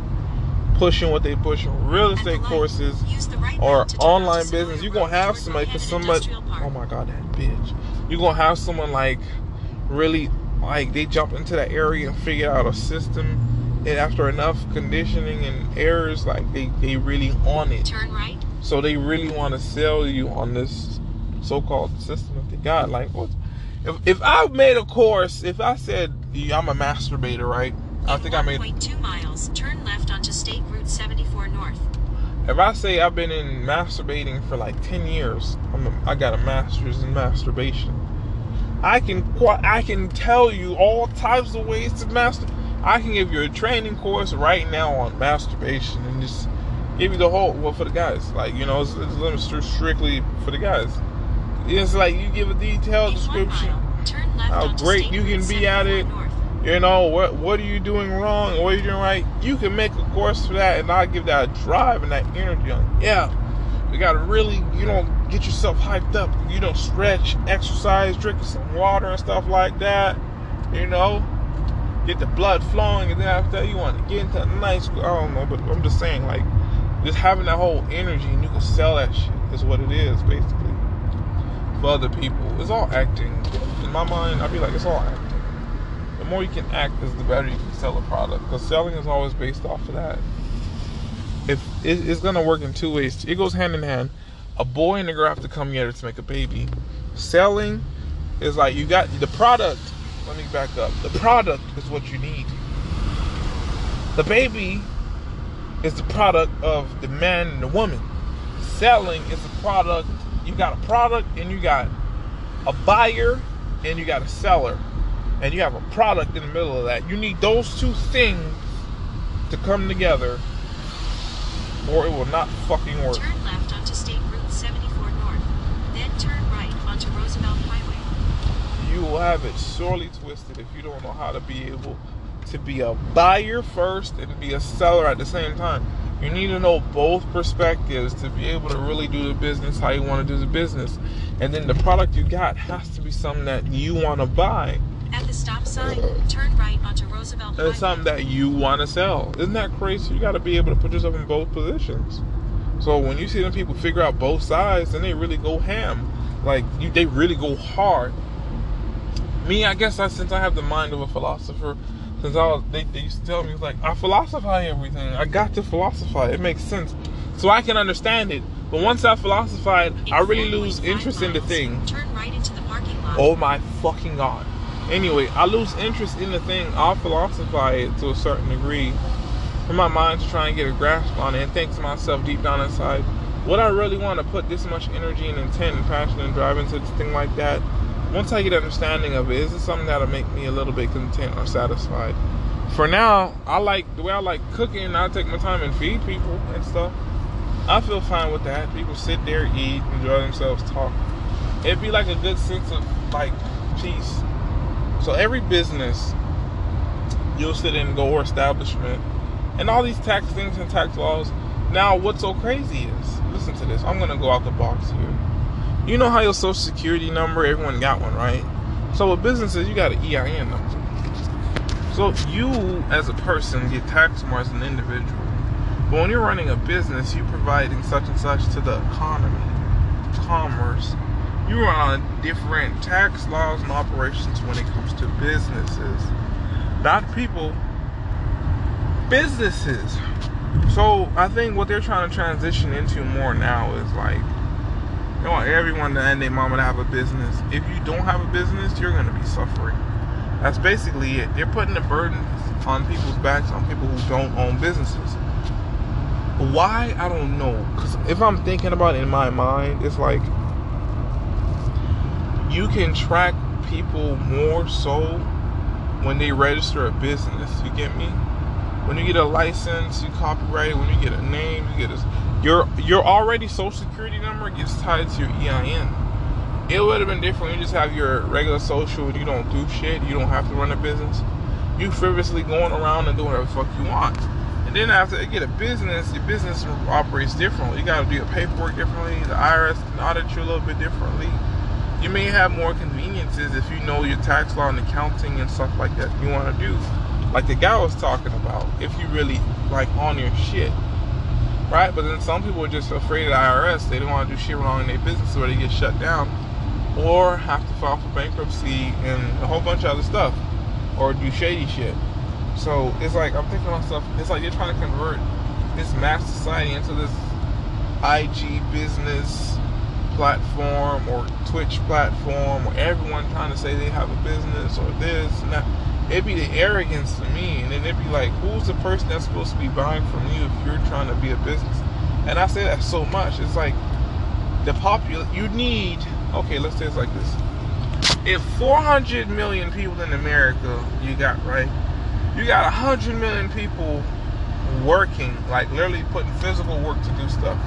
pushing what they push real estate courses right or lane to turn online business, you're gonna have somebody, cause somebody, oh my god, that bitch. You're gonna have someone like really, like they jump into that area and figure out a system, and after enough conditioning and errors, like they they really on it. Turn right. So they really want to sell you on this so-called system that they got. Like, what? If if I made a course, if I said yeah, I'm a masturbator, right? I think I made 1.2 miles, turn left onto State Route 74 North. If I say I've been in masturbating for like ten years, I'm a, I got a master's in masturbation. I can I can tell you all types of ways to master. I can give you a training course right now on masturbation and just give you the whole well for the guys. Like you know, it's, it's strictly for the guys. It's like you give a detailed description. how great you can be at it. You know what? What are you doing wrong? What are you doing right? You can make a course for that, and I'll give that a drive and that energy. On. Yeah, you gotta really, you know, get yourself hyped up. You don't stretch, exercise, drinking some water and stuff like that. You know, get the blood flowing, and then after that, you want to get into a nice. I don't know, but I'm just saying, like, just having that whole energy, and you can sell that shit is what it is, basically. For other people, it's all acting. In my mind, I'd be like, it's all acting. The more you can act is the better you can sell a product because selling is always based off of that. If it, it's to work in two ways. It goes hand in hand. A boy and a girl have to come together to make a baby. Selling is like you got the product let me back up. The product is what you need. The baby is the product of the man and the woman. Selling is the product you got a product and you got a buyer and you got a seller and you have a product in the middle of that. You need those two things to come together, or it will not fucking work. Turn left onto State Route 74 North. Then turn right onto Roosevelt Highway. You will have it sorely twisted if you don't know how to be able to be a buyer first and be a seller at the same time. You need to know both perspectives to be able to really do the business how you want to do the business. And then the product you got has to be something that you want to buy. At the stop sign, turn right onto Roosevelt it's something that you want to sell. Isn't that crazy? You got to be able to put yourself in both positions. So when you see them people figure out both sides, then they really go ham. Like you, they really go hard. Me, I guess I since I have the mind of a philosopher, since I was, they, they used to tell me like I philosophize everything. I got to philosophize. It makes sense, so I can understand it. But once I philosophize, In I really lose interest in the thing. Turn right into the parking lot. Oh my fucking god. Anyway, I lose interest in the thing. I'll philosophize it to a certain degree for my mind to try and get a grasp on it and think to myself deep down inside, would I really want to put this much energy and intent and passion and drive into this thing like that? Once I get understanding of it, is it something that'll make me a little bit content or satisfied? For now, I like the way I like cooking. I take my time and feed people and stuff. I feel fine with that. People sit there, eat, enjoy themselves, talk. It'd be like a good sense of like peace. So every business, you'll sit in go or establishment, and all these tax things and tax laws. Now, what's so crazy is, listen to this. I'm gonna go out the box here. You know how your social security number, everyone got one, right? So with businesses, you got an EIN number. So you, as a person, get taxed more as an individual. But when you're running a business, you're providing such and such to the economy, commerce. You run on different tax laws and operations when it comes to businesses. Not people, businesses. So I think what they're trying to transition into more now is like, you want everyone to and their mama to have a business. If you don't have a business, you're gonna be suffering. That's basically it. They're putting the burden on people's backs on people who don't own businesses. Why? I don't know. Because if I'm thinking about it in my mind, it's like you can track people more so when they register a business. You get me? When you get a license, you copyright. When you get a name, you get a your your already social security number gets tied to your EIN. It would have been different. You just have your regular social. You don't do shit. You don't have to run a business. You frivolously going around and doing whatever the fuck you want. And then after you get a business, your business operates differently. You got to do your paperwork differently. The IRS can audit you a little bit differently. You may have more conveniences if you know your tax law and accounting and stuff like that you want to do. Like the guy was talking about, if you really like on your shit, right? But then some people are just afraid of the IRS. They don't want to do shit wrong in their business, or they get shut down, or have to file for bankruptcy and a whole bunch of other stuff, or do shady shit. So it's like I'm thinking myself, it's like you're trying to convert this mass society into this IG business platform or Twitch platform, or everyone trying to say they have a business or this and that it'd be the arrogance to me, and then it'd be like, who's the person that's supposed to be buying from you if you're trying to be a business? And I say that so much. It's like the popular. You need. Okay, let's say it's like this. If 400 million people in America, you got right, you got 100 million people working, like literally putting physical work to do stuff.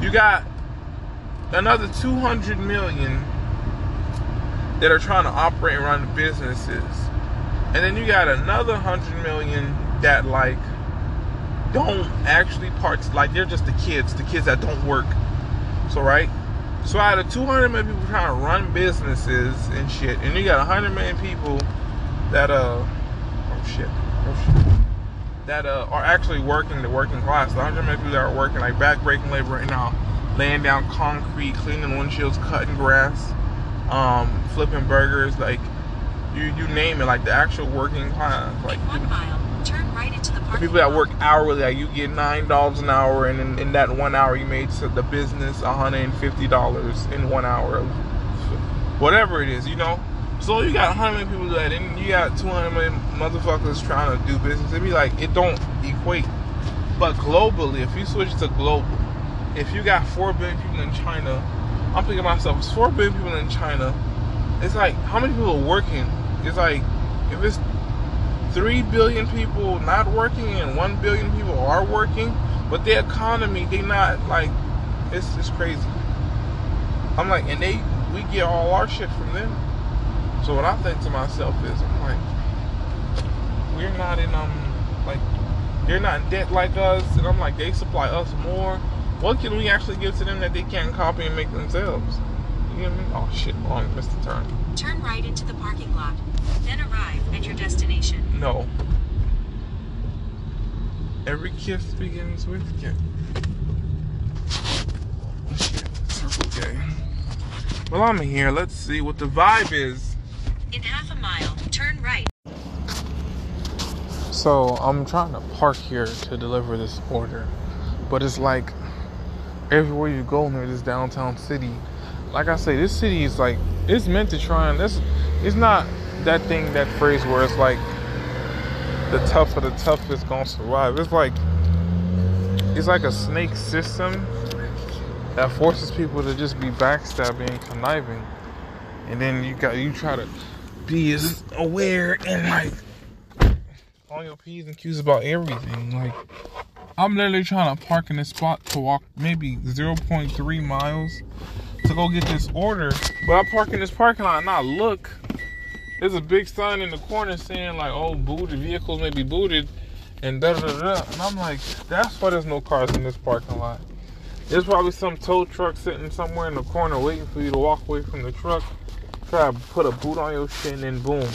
You got another 200 million that are trying to operate and run businesses and then you got another hundred million that like don't actually parts like they're just the kids, the kids that don't work. So right? So out of 200 million people trying to run businesses and shit, and you got 100 million people that uh oh shit, oh shit, that uh are actually working the working class. The 100 million people that are working like backbreaking labor right now, laying down concrete, cleaning windshields, cutting grass, um, flipping burgers, like you you name it, like the actual working class, like one mile, turn right into the the people that work hourly, like you get nine dollars an hour, and in, in that one hour you made the business hundred and fifty dollars in one hour of whatever it is, you know. So you got hundred people do that, and you got two hundred million motherfuckers trying to do business. It'd be like it don't equate. But globally, if you switch to global, if you got four billion people in China, I'm thinking myself, it's four billion people in China. It's like how many people are working? It's like if it's three billion people not working and one billion people are working, but the economy they not like it's it's crazy. I'm like, and they we get all our shit from them. So what I think to myself is, I'm like, we're not in um like they're not in debt like us, and I'm like they supply us more. What can we actually give to them that they can't copy and make themselves? You know what I mean? Oh shit, wrong, missed the turn. Turn right into the parking lot. Then arrive at your destination. No. Every kiss begins with K. Shit, Circle K. Well, I'm here. Let's see what the vibe is. In half a mile, turn right. So I'm trying to park here to deliver this order, but it's like everywhere you go near this downtown city. Like I say, this city is like it's meant to try and this. It's not that thing, that phrase where it's like the tough of the toughest is gonna survive. It's like it's like a snake system that forces people to just be backstabbing and conniving, and then you got you try to be as aware and like on your P's and Q's about everything. Like, I'm literally trying to park in this spot to walk maybe 0.3 miles to go get this order. But I park in this parking lot and I look. There's a big sign in the corner saying like, "Oh, booted vehicles may be booted," and da da da. And I'm like, that's why there's no cars in this parking lot. There's probably some tow truck sitting somewhere in the corner waiting for you to walk away from the truck. Try to put a boot on your shit and boom.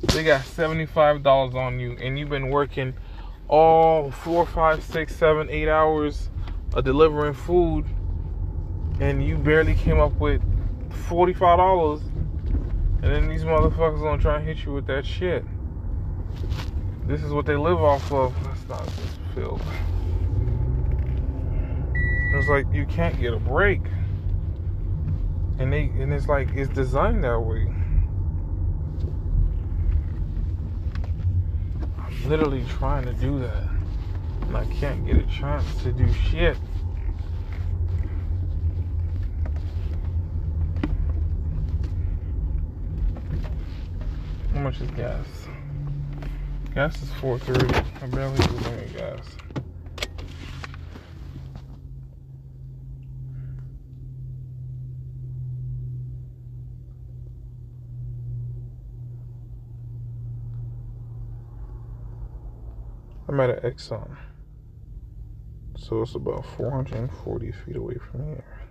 They got $75 on you and you've been working all four, five, six, seven, eight hours of delivering food and you barely came up with $45 and then these motherfuckers gonna try and hit you with that shit. This is what they live off of. That's not just filled. It's like you can't get a break. And they and it's like it's designed that way. I'm literally trying to do that. And I can't get a chance to do shit. How much is gas? Gas is 430. I barely use any gas. I'm at an Exxon. So it's about 440 feet away from here.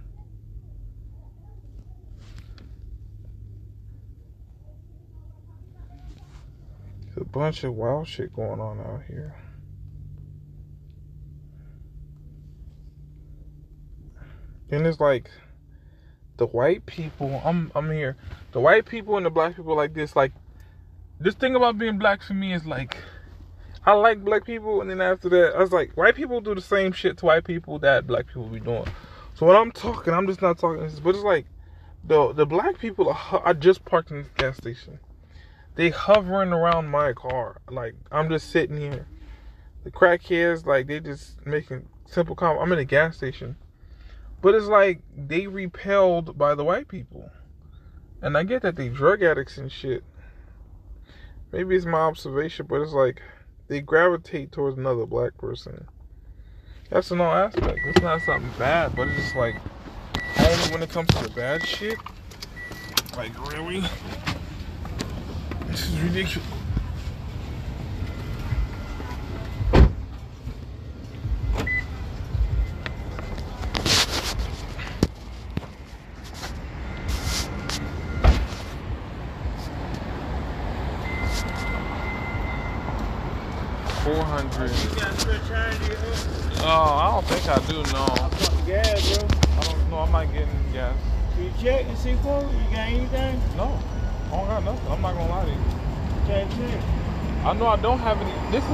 The bunch of wild shit going on out here. And it's like the white people. I'm I'm here. The white people and the black people like this. Like this thing about being black for me is like I like black people, and then after that, I was like, white people do the same shit to white people that black people be doing. So when I'm talking, I'm just not talking. But it's like the the black people. Are, I just parked in this gas station. They hovering around my car. Like I'm just sitting here. The crackheads, like they just making simple comment. I'm in a gas station. But it's like they repelled by the white people. And I get that they drug addicts and shit. Maybe it's my observation, but it's like they gravitate towards another black person. That's in all aspects. It's not something bad, but it's just like only when it comes to the bad shit. Like really? This know I don't have any. This is.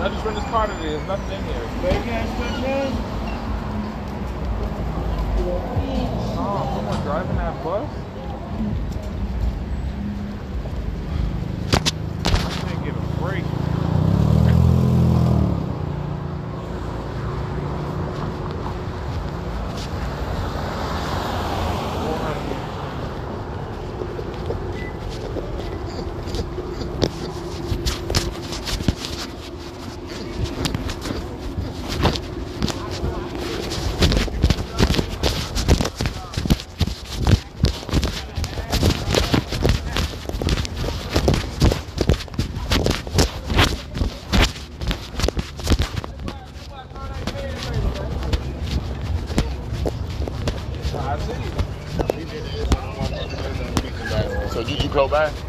I just ran this car today. There's nothing in here. But you got switch hands? Oh, someone driving that bus? I can't get a break. I see. So you,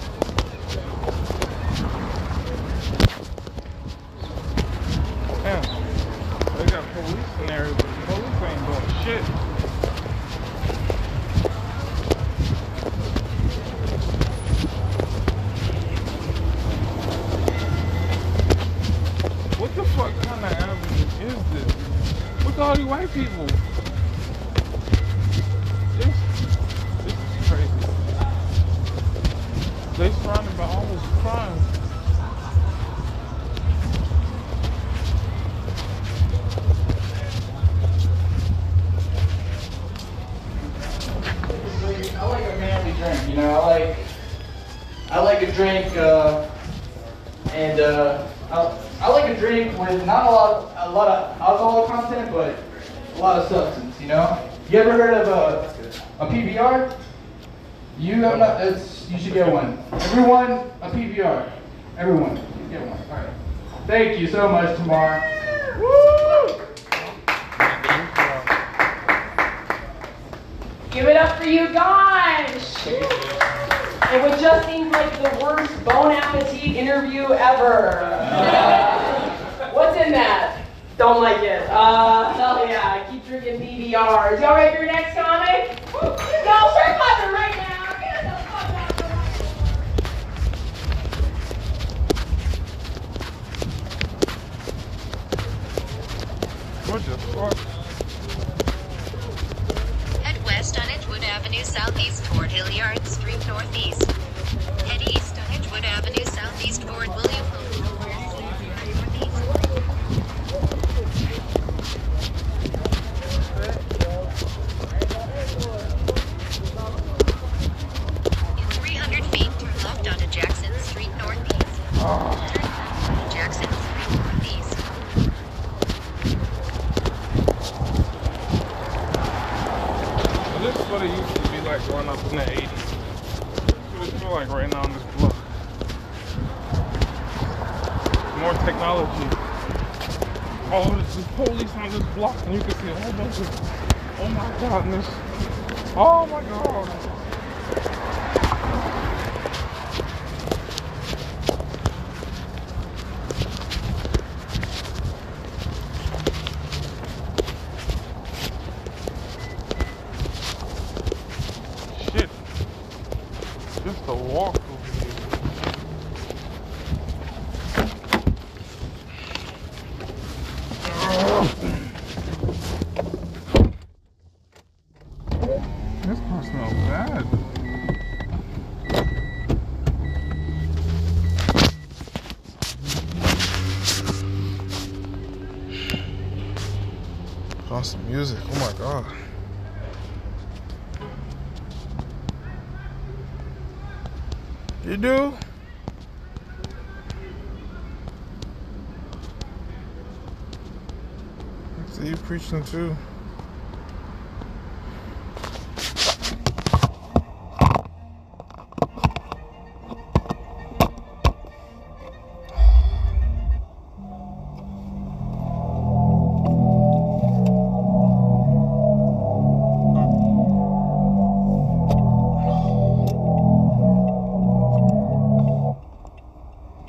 see you too.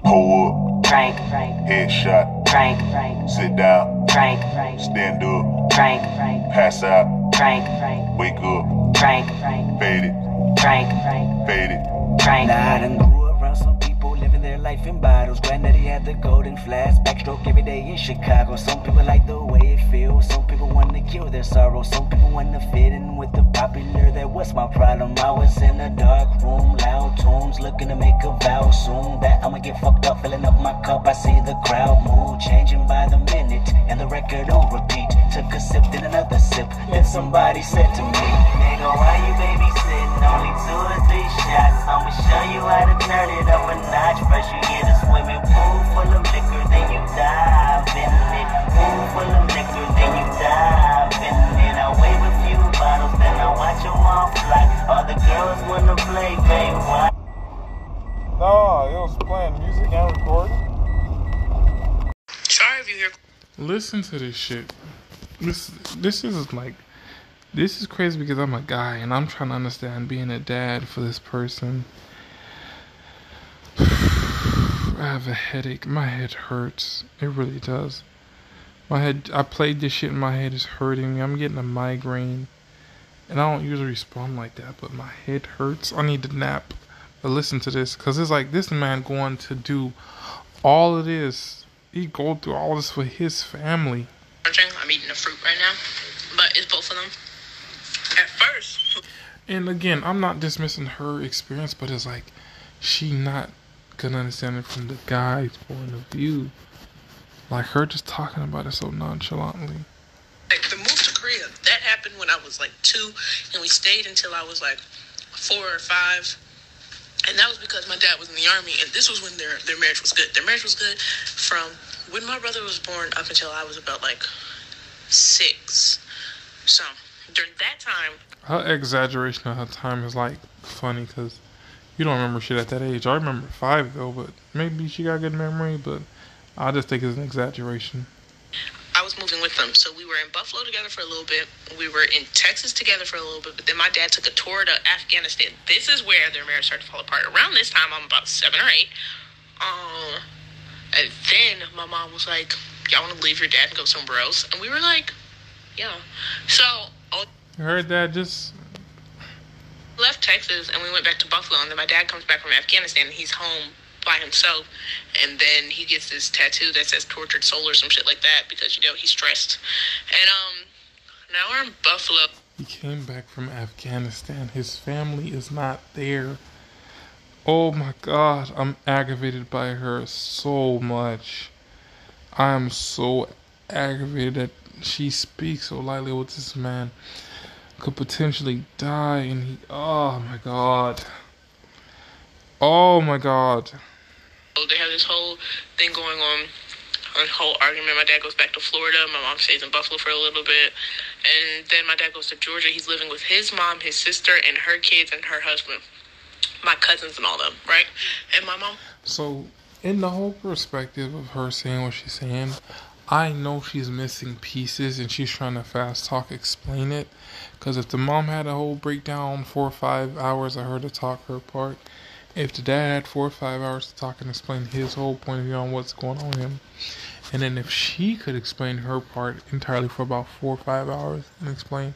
Pull up, Frank, Frank, headshot, Frank, Frank, sit down, Frank, Frank, stand up, Frank, Frank, pass out, Frank, Frank, wake up, Frank, Frank, fade it, Frank, Frank, fade it. Frank. Nah, I done grew around some people living their life in bottles. Granddaddy had the golden flask, backstroke every day in Chicago. Some people like the way it feels. Some people want to kill their sorrow. Some people want to fit in with the popular. That was my problem. I was in a dark room, loud tunes, looking to make a vow soon that I'ma get fucked up, filling up my cup. I see the crowd mood changing by the minute, and the record on repeat. Took a sip, then another sip. Then somebody said to me, Nigga, why you babysitting? Only two or three shots. I'ma show you how to turn it up a notch. First you get a swimming pool full of liquor, then you dive in it. Pool full of girls wanna play, babe. Why? No, it was playing music and recording. Sorry if you hear. Listen to this shit. This this is like this is crazy because I'm a guy and I'm trying to understand being a dad for this person. *sighs* I have a headache. My head hurts. It really does. My head I played this shit and my head is hurting me. I'm getting a migraine. And I don't usually respond like that, but my head hurts. I need to nap. But listen to this, cause it's like this man going to do all of this. He go through all this for his family. I'm eating the fruit right now, but it's both of them. At first, And again, I'm not dismissing her experience, but it's like she not gonna understand it from the guy's point of view. Like her just talking about it so nonchalantly. like the move to Korea, that happened when I was like two, and we stayed until I was like four or five. And that was because my dad was in the army, and this was when their their marriage was good. Their marriage was good from when my brother was born up until I was about like six. So during that time, Her exaggeration of her time is like funny because you don't remember shit at that age. I remember five though, but maybe she got good memory, but I just think it's an exaggeration. I was moving with them. So we were in Buffalo together for a little bit. We were in Texas together for a little bit. But then my dad took a tour to Afghanistan. This is where their marriage started to fall apart. Around this time, I'm about seven or eight. Um, and then my mom was like, "Y'all want to leave your dad and go somewhere else?" And we were like, "Yeah." So oh, You heard that? Just left Texas and we went back to Buffalo. And then my dad comes back from Afghanistan and he's home by himself. And then he gets this tattoo that says tortured soul or some shit like that because, you know, he's stressed. And um, now we're in Buffalo. he came back from Afghanistan. His family is not there. Oh my god, I'm aggravated by her so much. I am so aggravated that she speaks so lightly with this man. Could potentially die, and he. Oh my god. Oh my god. They have this whole thing going on. A whole argument. My dad goes back to Florida. My mom stays in Buffalo for a little bit. And then my dad goes to Georgia. He's living with his mom, his sister, and her kids and her husband. My cousins and all them, right? And my mom So, in the whole perspective of her saying what she's saying, I know she's missing pieces and she's trying to fast talk explain it. Because if the mom had a whole breakdown, four or five hours of her to talk her part, if the dad had four or five hours to talk and explain his whole point of view on what's going on with him, and then if she could explain her part entirely for about four or five hours and explain,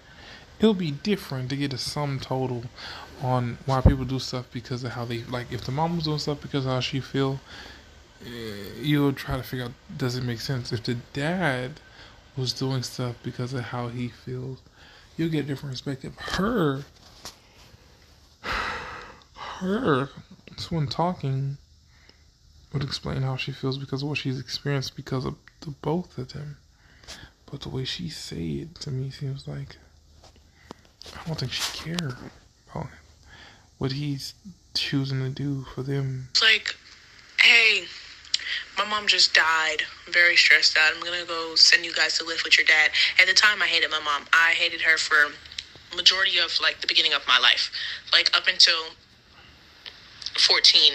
it'll be different to get a sum total on why people do stuff because of how they like. If the mom was doing stuff because of how she feel, eh, you'll try to figure out does it make sense. If the dad was doing stuff because of how he feels, you'll get a different perspective. Her, *sighs* her, so when talking, would explain how she feels because of what she's experienced because of the both of them. But the way she say it to me seems like I don't think she care about what he's choosing to do for them. It's like, hey, my mom just died. I'm very stressed out. I'm gonna go send you guys to live with your dad. At the time, I hated my mom. I hated her for majority of like the beginning of my life, like up until 14.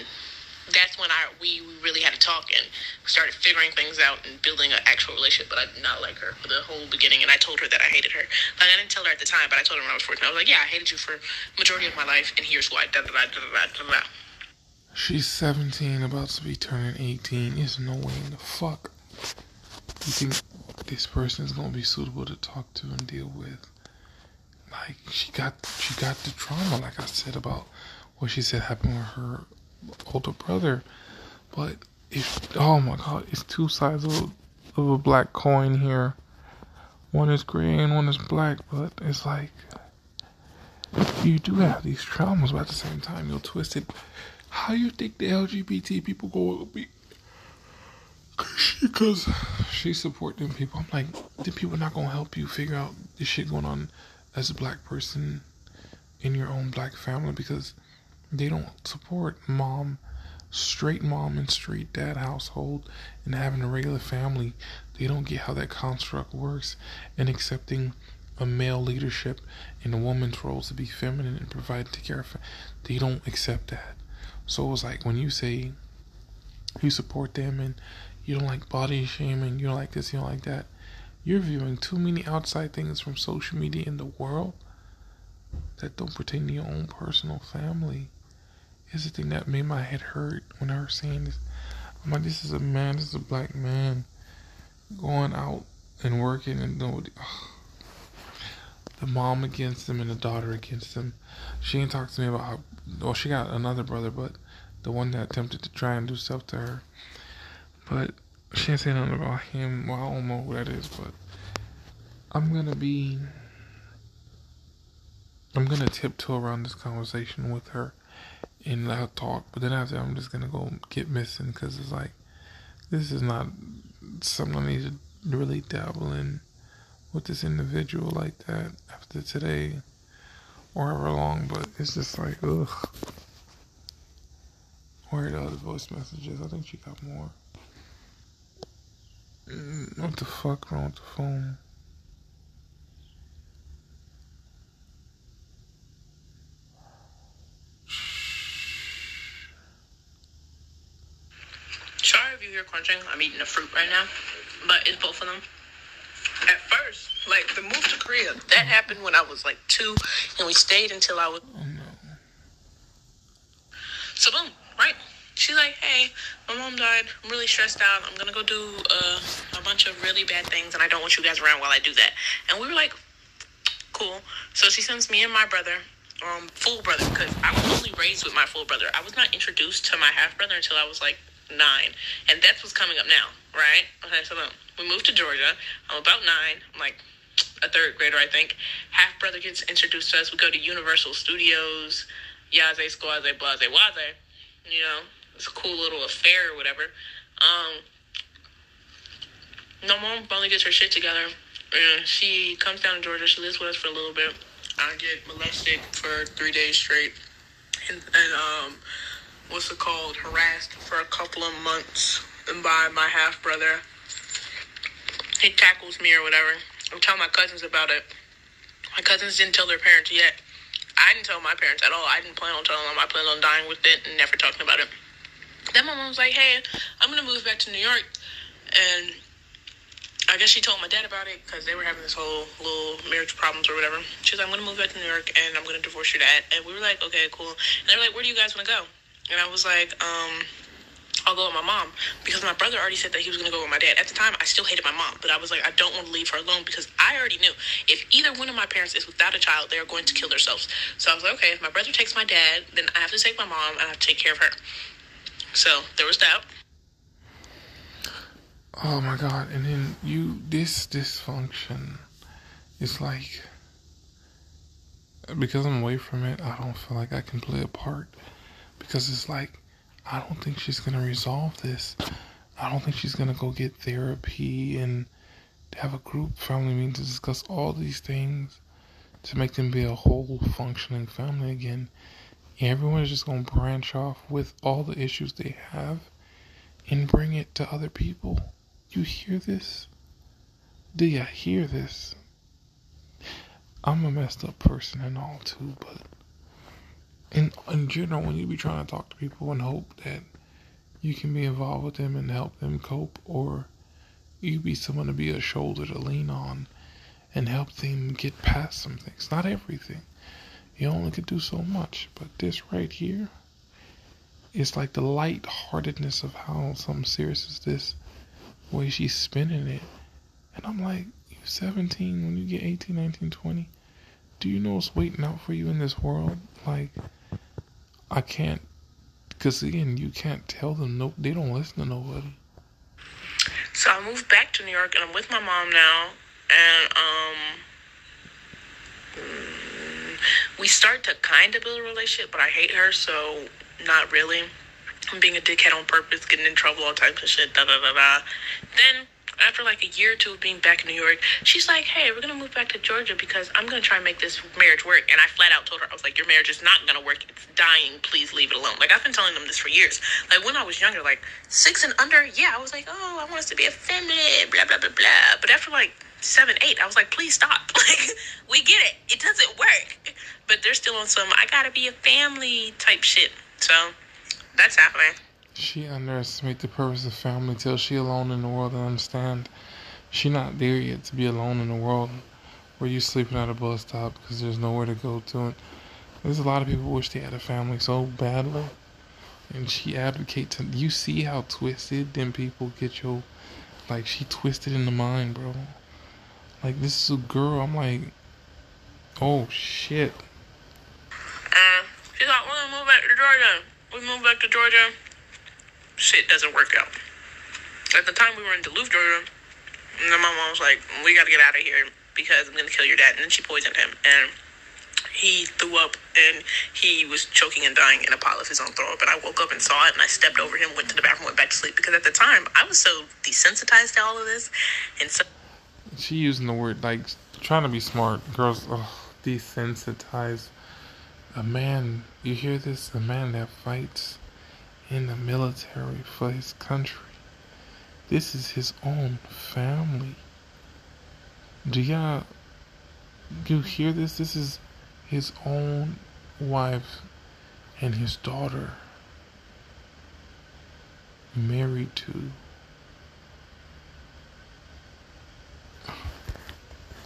That's when I we, really had to talk and started figuring things out and building an actual relationship. But I did not like her for the whole beginning, and I told her that I hated her. Like I didn't tell her at the time, but I told her when I was 14. I was like, yeah, I hated you for majority of my life, and here's why. Da da da da da da. She's 17, about to be turning 18. There's no way in the fuck you think this person is gonna be suitable to talk to and deal with. Like she got she got the trauma, like I said about what she said happened with her older brother. But if oh my god, it's two sides of of a black coin here. One is gray and one is black, but it's like you do have these traumas, but at the same time you're twisted. How you think the LGBT people go be? Because she support them people. I'm like, the people not gonna help you figure out this shit going on as a black person in your own black family because they don't support mom, straight mom and straight dad household and having a regular family. They don't get how that construct works and accepting a male leadership in a woman's role to be feminine and provide take care of. They don't accept that. So it was like when you say you support them and you don't like body shaming, you don't like this, you don't like that. You're viewing too many outside things from social media in the world that don't pertain to your own personal family. Is the thing that made my head hurt when I was saying this. I'm like, this is a man, this is a black man going out and working and doing *sighs* the mom against him and the daughter against him. She ain't talked to me about how, well, she got another brother, but the one that attempted to try and do stuff to her. But she ain't say nothing about him. Well, I don't know who that is, but I'm gonna be. I'm gonna tiptoe around this conversation with her and her talk. But then after, I'm just gonna go get missing because it's like this is not something I need to really dabble in with this individual like that after today or however long. But it's just like ugh. Where are the other voice messages? I think she got more. Mm, What the fuck wrong with the phone? Sorry if you hear crunching. I'm eating a fruit right now, but it's both of them. At first, like the move to Korea, that happened when I was like two, and we stayed until I was. So boom, right? She's like, "Hey, my mom died. I'm really stressed out. I'm gonna go do uh, a bunch of really bad things, and I don't want you guys around while I do that." And we were like, "Cool." So she sends me and my brother, um, full brother, because I was only raised with my full brother. I was not introduced to my half brother until I was like nine, and that's what's coming up now, right? Okay, so boom, we moved to Georgia. I'm about nine. I'm like a third grader, I think. Half brother gets introduced to us. We go to Universal Studios, Yaze, Squaze, Blaze, Waze. You know, it's a cool little affair or whatever. Um, no, mom finally gets her shit together. And she comes down to Georgia. She lives with us for a little bit. I get molested for three days straight. And, and um, what's it called? Harassed for a couple of months by my half brother. He tackles me or whatever. I'm telling my cousins about it. My cousins didn't tell their parents yet. I didn't tell my parents at all. I didn't plan on telling them. I planned on dying with it and never talking about it. Then my mom was like, "Hey, I'm gonna move back to New York," and I guess she told my dad about it because they were having this whole little marriage problems or whatever. She was like, "I'm gonna move back to New York and I'm gonna divorce your dad." And we were like, "Okay, cool." And they were like, "Where do you guys want to go?" And I was like, um, I'll go with my mom because my brother already said that he was going to go with my dad. At the time, I still hated my mom, but I was like, I don't want to leave her alone because I already knew if either one of my parents is without a child, they are going to kill themselves. So I was like, okay, if my brother takes my dad, then I have to take my mom and I have to take care of her. So there was that. Oh my god! And then you this dysfunction is like because I'm away from it. I don't feel like I can play a part because it's like I don't think she's gonna resolve this. I don't think she's gonna go get therapy and have a group family meeting to discuss all these things to make them be a whole functioning family again. Everyone's just gonna branch off with all the issues they have and bring it to other people. You hear this? Do you hear this? I'm a messed up person and all too, but in in general, when you be trying to talk to people and hope that you can be involved with them and help them cope, or you be someone to be a shoulder to lean on and help them get past some things. Not everything. You only could do so much, but this right here is like the light-heartedness of how something serious is this way she's spinning it. And I'm like, you 17, when you get 18, 19, 20, do you know what's waiting out for you in this world? Like, I can't, because again, you can't tell them, no, they don't listen to nobody. So I moved back to New York and I'm with my mom now. And um mm, we start to kind of build a relationship, but I hate her, so not really. I'm being a dickhead on purpose, getting in trouble, all types of shit, da da da da. Then after like a year or two of being back in New York, she's like, "Hey, we're gonna move back to Georgia because I'm gonna try and make this marriage work." And I flat out told her, "I was like, your marriage is not gonna work. It's dying. Please leave it alone." Like I've been telling them this for years. Like when I was younger, like six and under, yeah, I was like, "Oh, I want us to be a family," blah blah blah blah. But after like seven, eight, I was like, "Please stop. *laughs* Like we get it. It doesn't work." But they're still on some "I gotta be a family" type shit. So that's happening. She underestimates the purpose of family till she alone in the world and understand she not there yet to be alone in the world where you sleeping at a bus stop because there's nowhere to go to it. There's a lot of people wish they had a family so badly. And she advocates and you see how twisted them people get your like she twisted in the mind, bro. Like this is a girl, I'm like Oh shit. Uh, she's like, gonna move back to Georgia. We moved back to Georgia. Shit doesn't work out. At the time, we were in Duluth, Georgia. And my mom was like, we gotta get out of here because I'm gonna kill your dad. And then she poisoned him. And he threw up and he was choking and dying in a pile of his own throw up. And I woke up and saw it and I stepped over him, went to the bathroom, went back to sleep. Because at the time, I was so desensitized to all of this. And so. She using the word like trying to be smart. Girls ugh, desensitized. A man, you hear this? A man that fights in the military for his country. This is his own family. Do y'all you hear this? This is his own wife and his daughter married to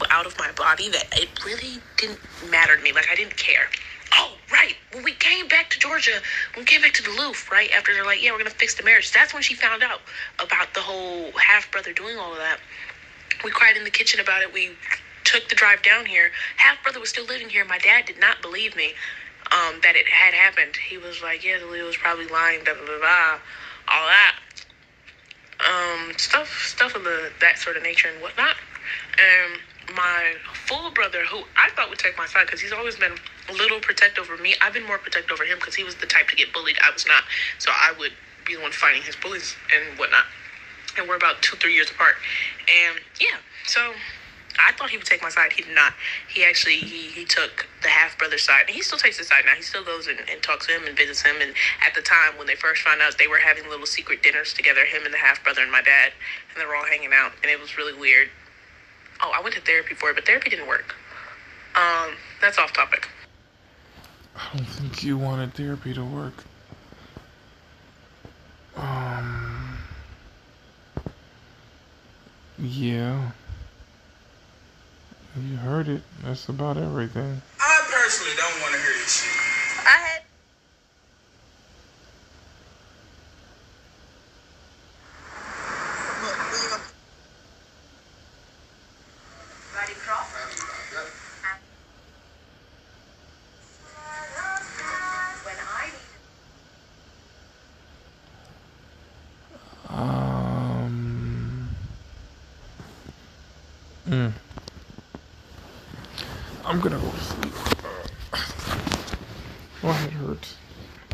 out of my body that it really didn't matter to me. Like I didn't care. Oh, right. When we came back to Georgia, when we came back to Duluth, right after they're like, yeah, we're gonna fix the marriage. That's when she found out about the whole half brother doing all of that. We cried in the kitchen about it. We took the drive down here. Half brother was still living here. My dad did not believe me um, that it had happened. He was like, yeah, the Leo was probably lying, da da da da, all that. Um, stuff, stuff of the that sort of nature and whatnot. And my full brother, who I thought would take my side because he's always been a little protective over me. I've been more protective over him because he was the type to get bullied. I was not, so I would be the one fighting his bullies and whatnot. And we're about two, three years apart. And yeah, so I thought he would take my side. He did not. He actually he, he took the half brother side, and he still takes his side now. He still goes and, and talks to him and visits him. And at the time when they first found out, they were having little secret dinners together, him and the half brother and my dad, and they were all hanging out, and it was really weird. Oh, I went to therapy for it, but therapy didn't work. Um, that's off topic. I don't think you wanted therapy to work. Um. Yeah. You heard it. That's about everything. I personally don't want to hear this shit. I had. Mm. I'm gonna go to sleep. My head hurts.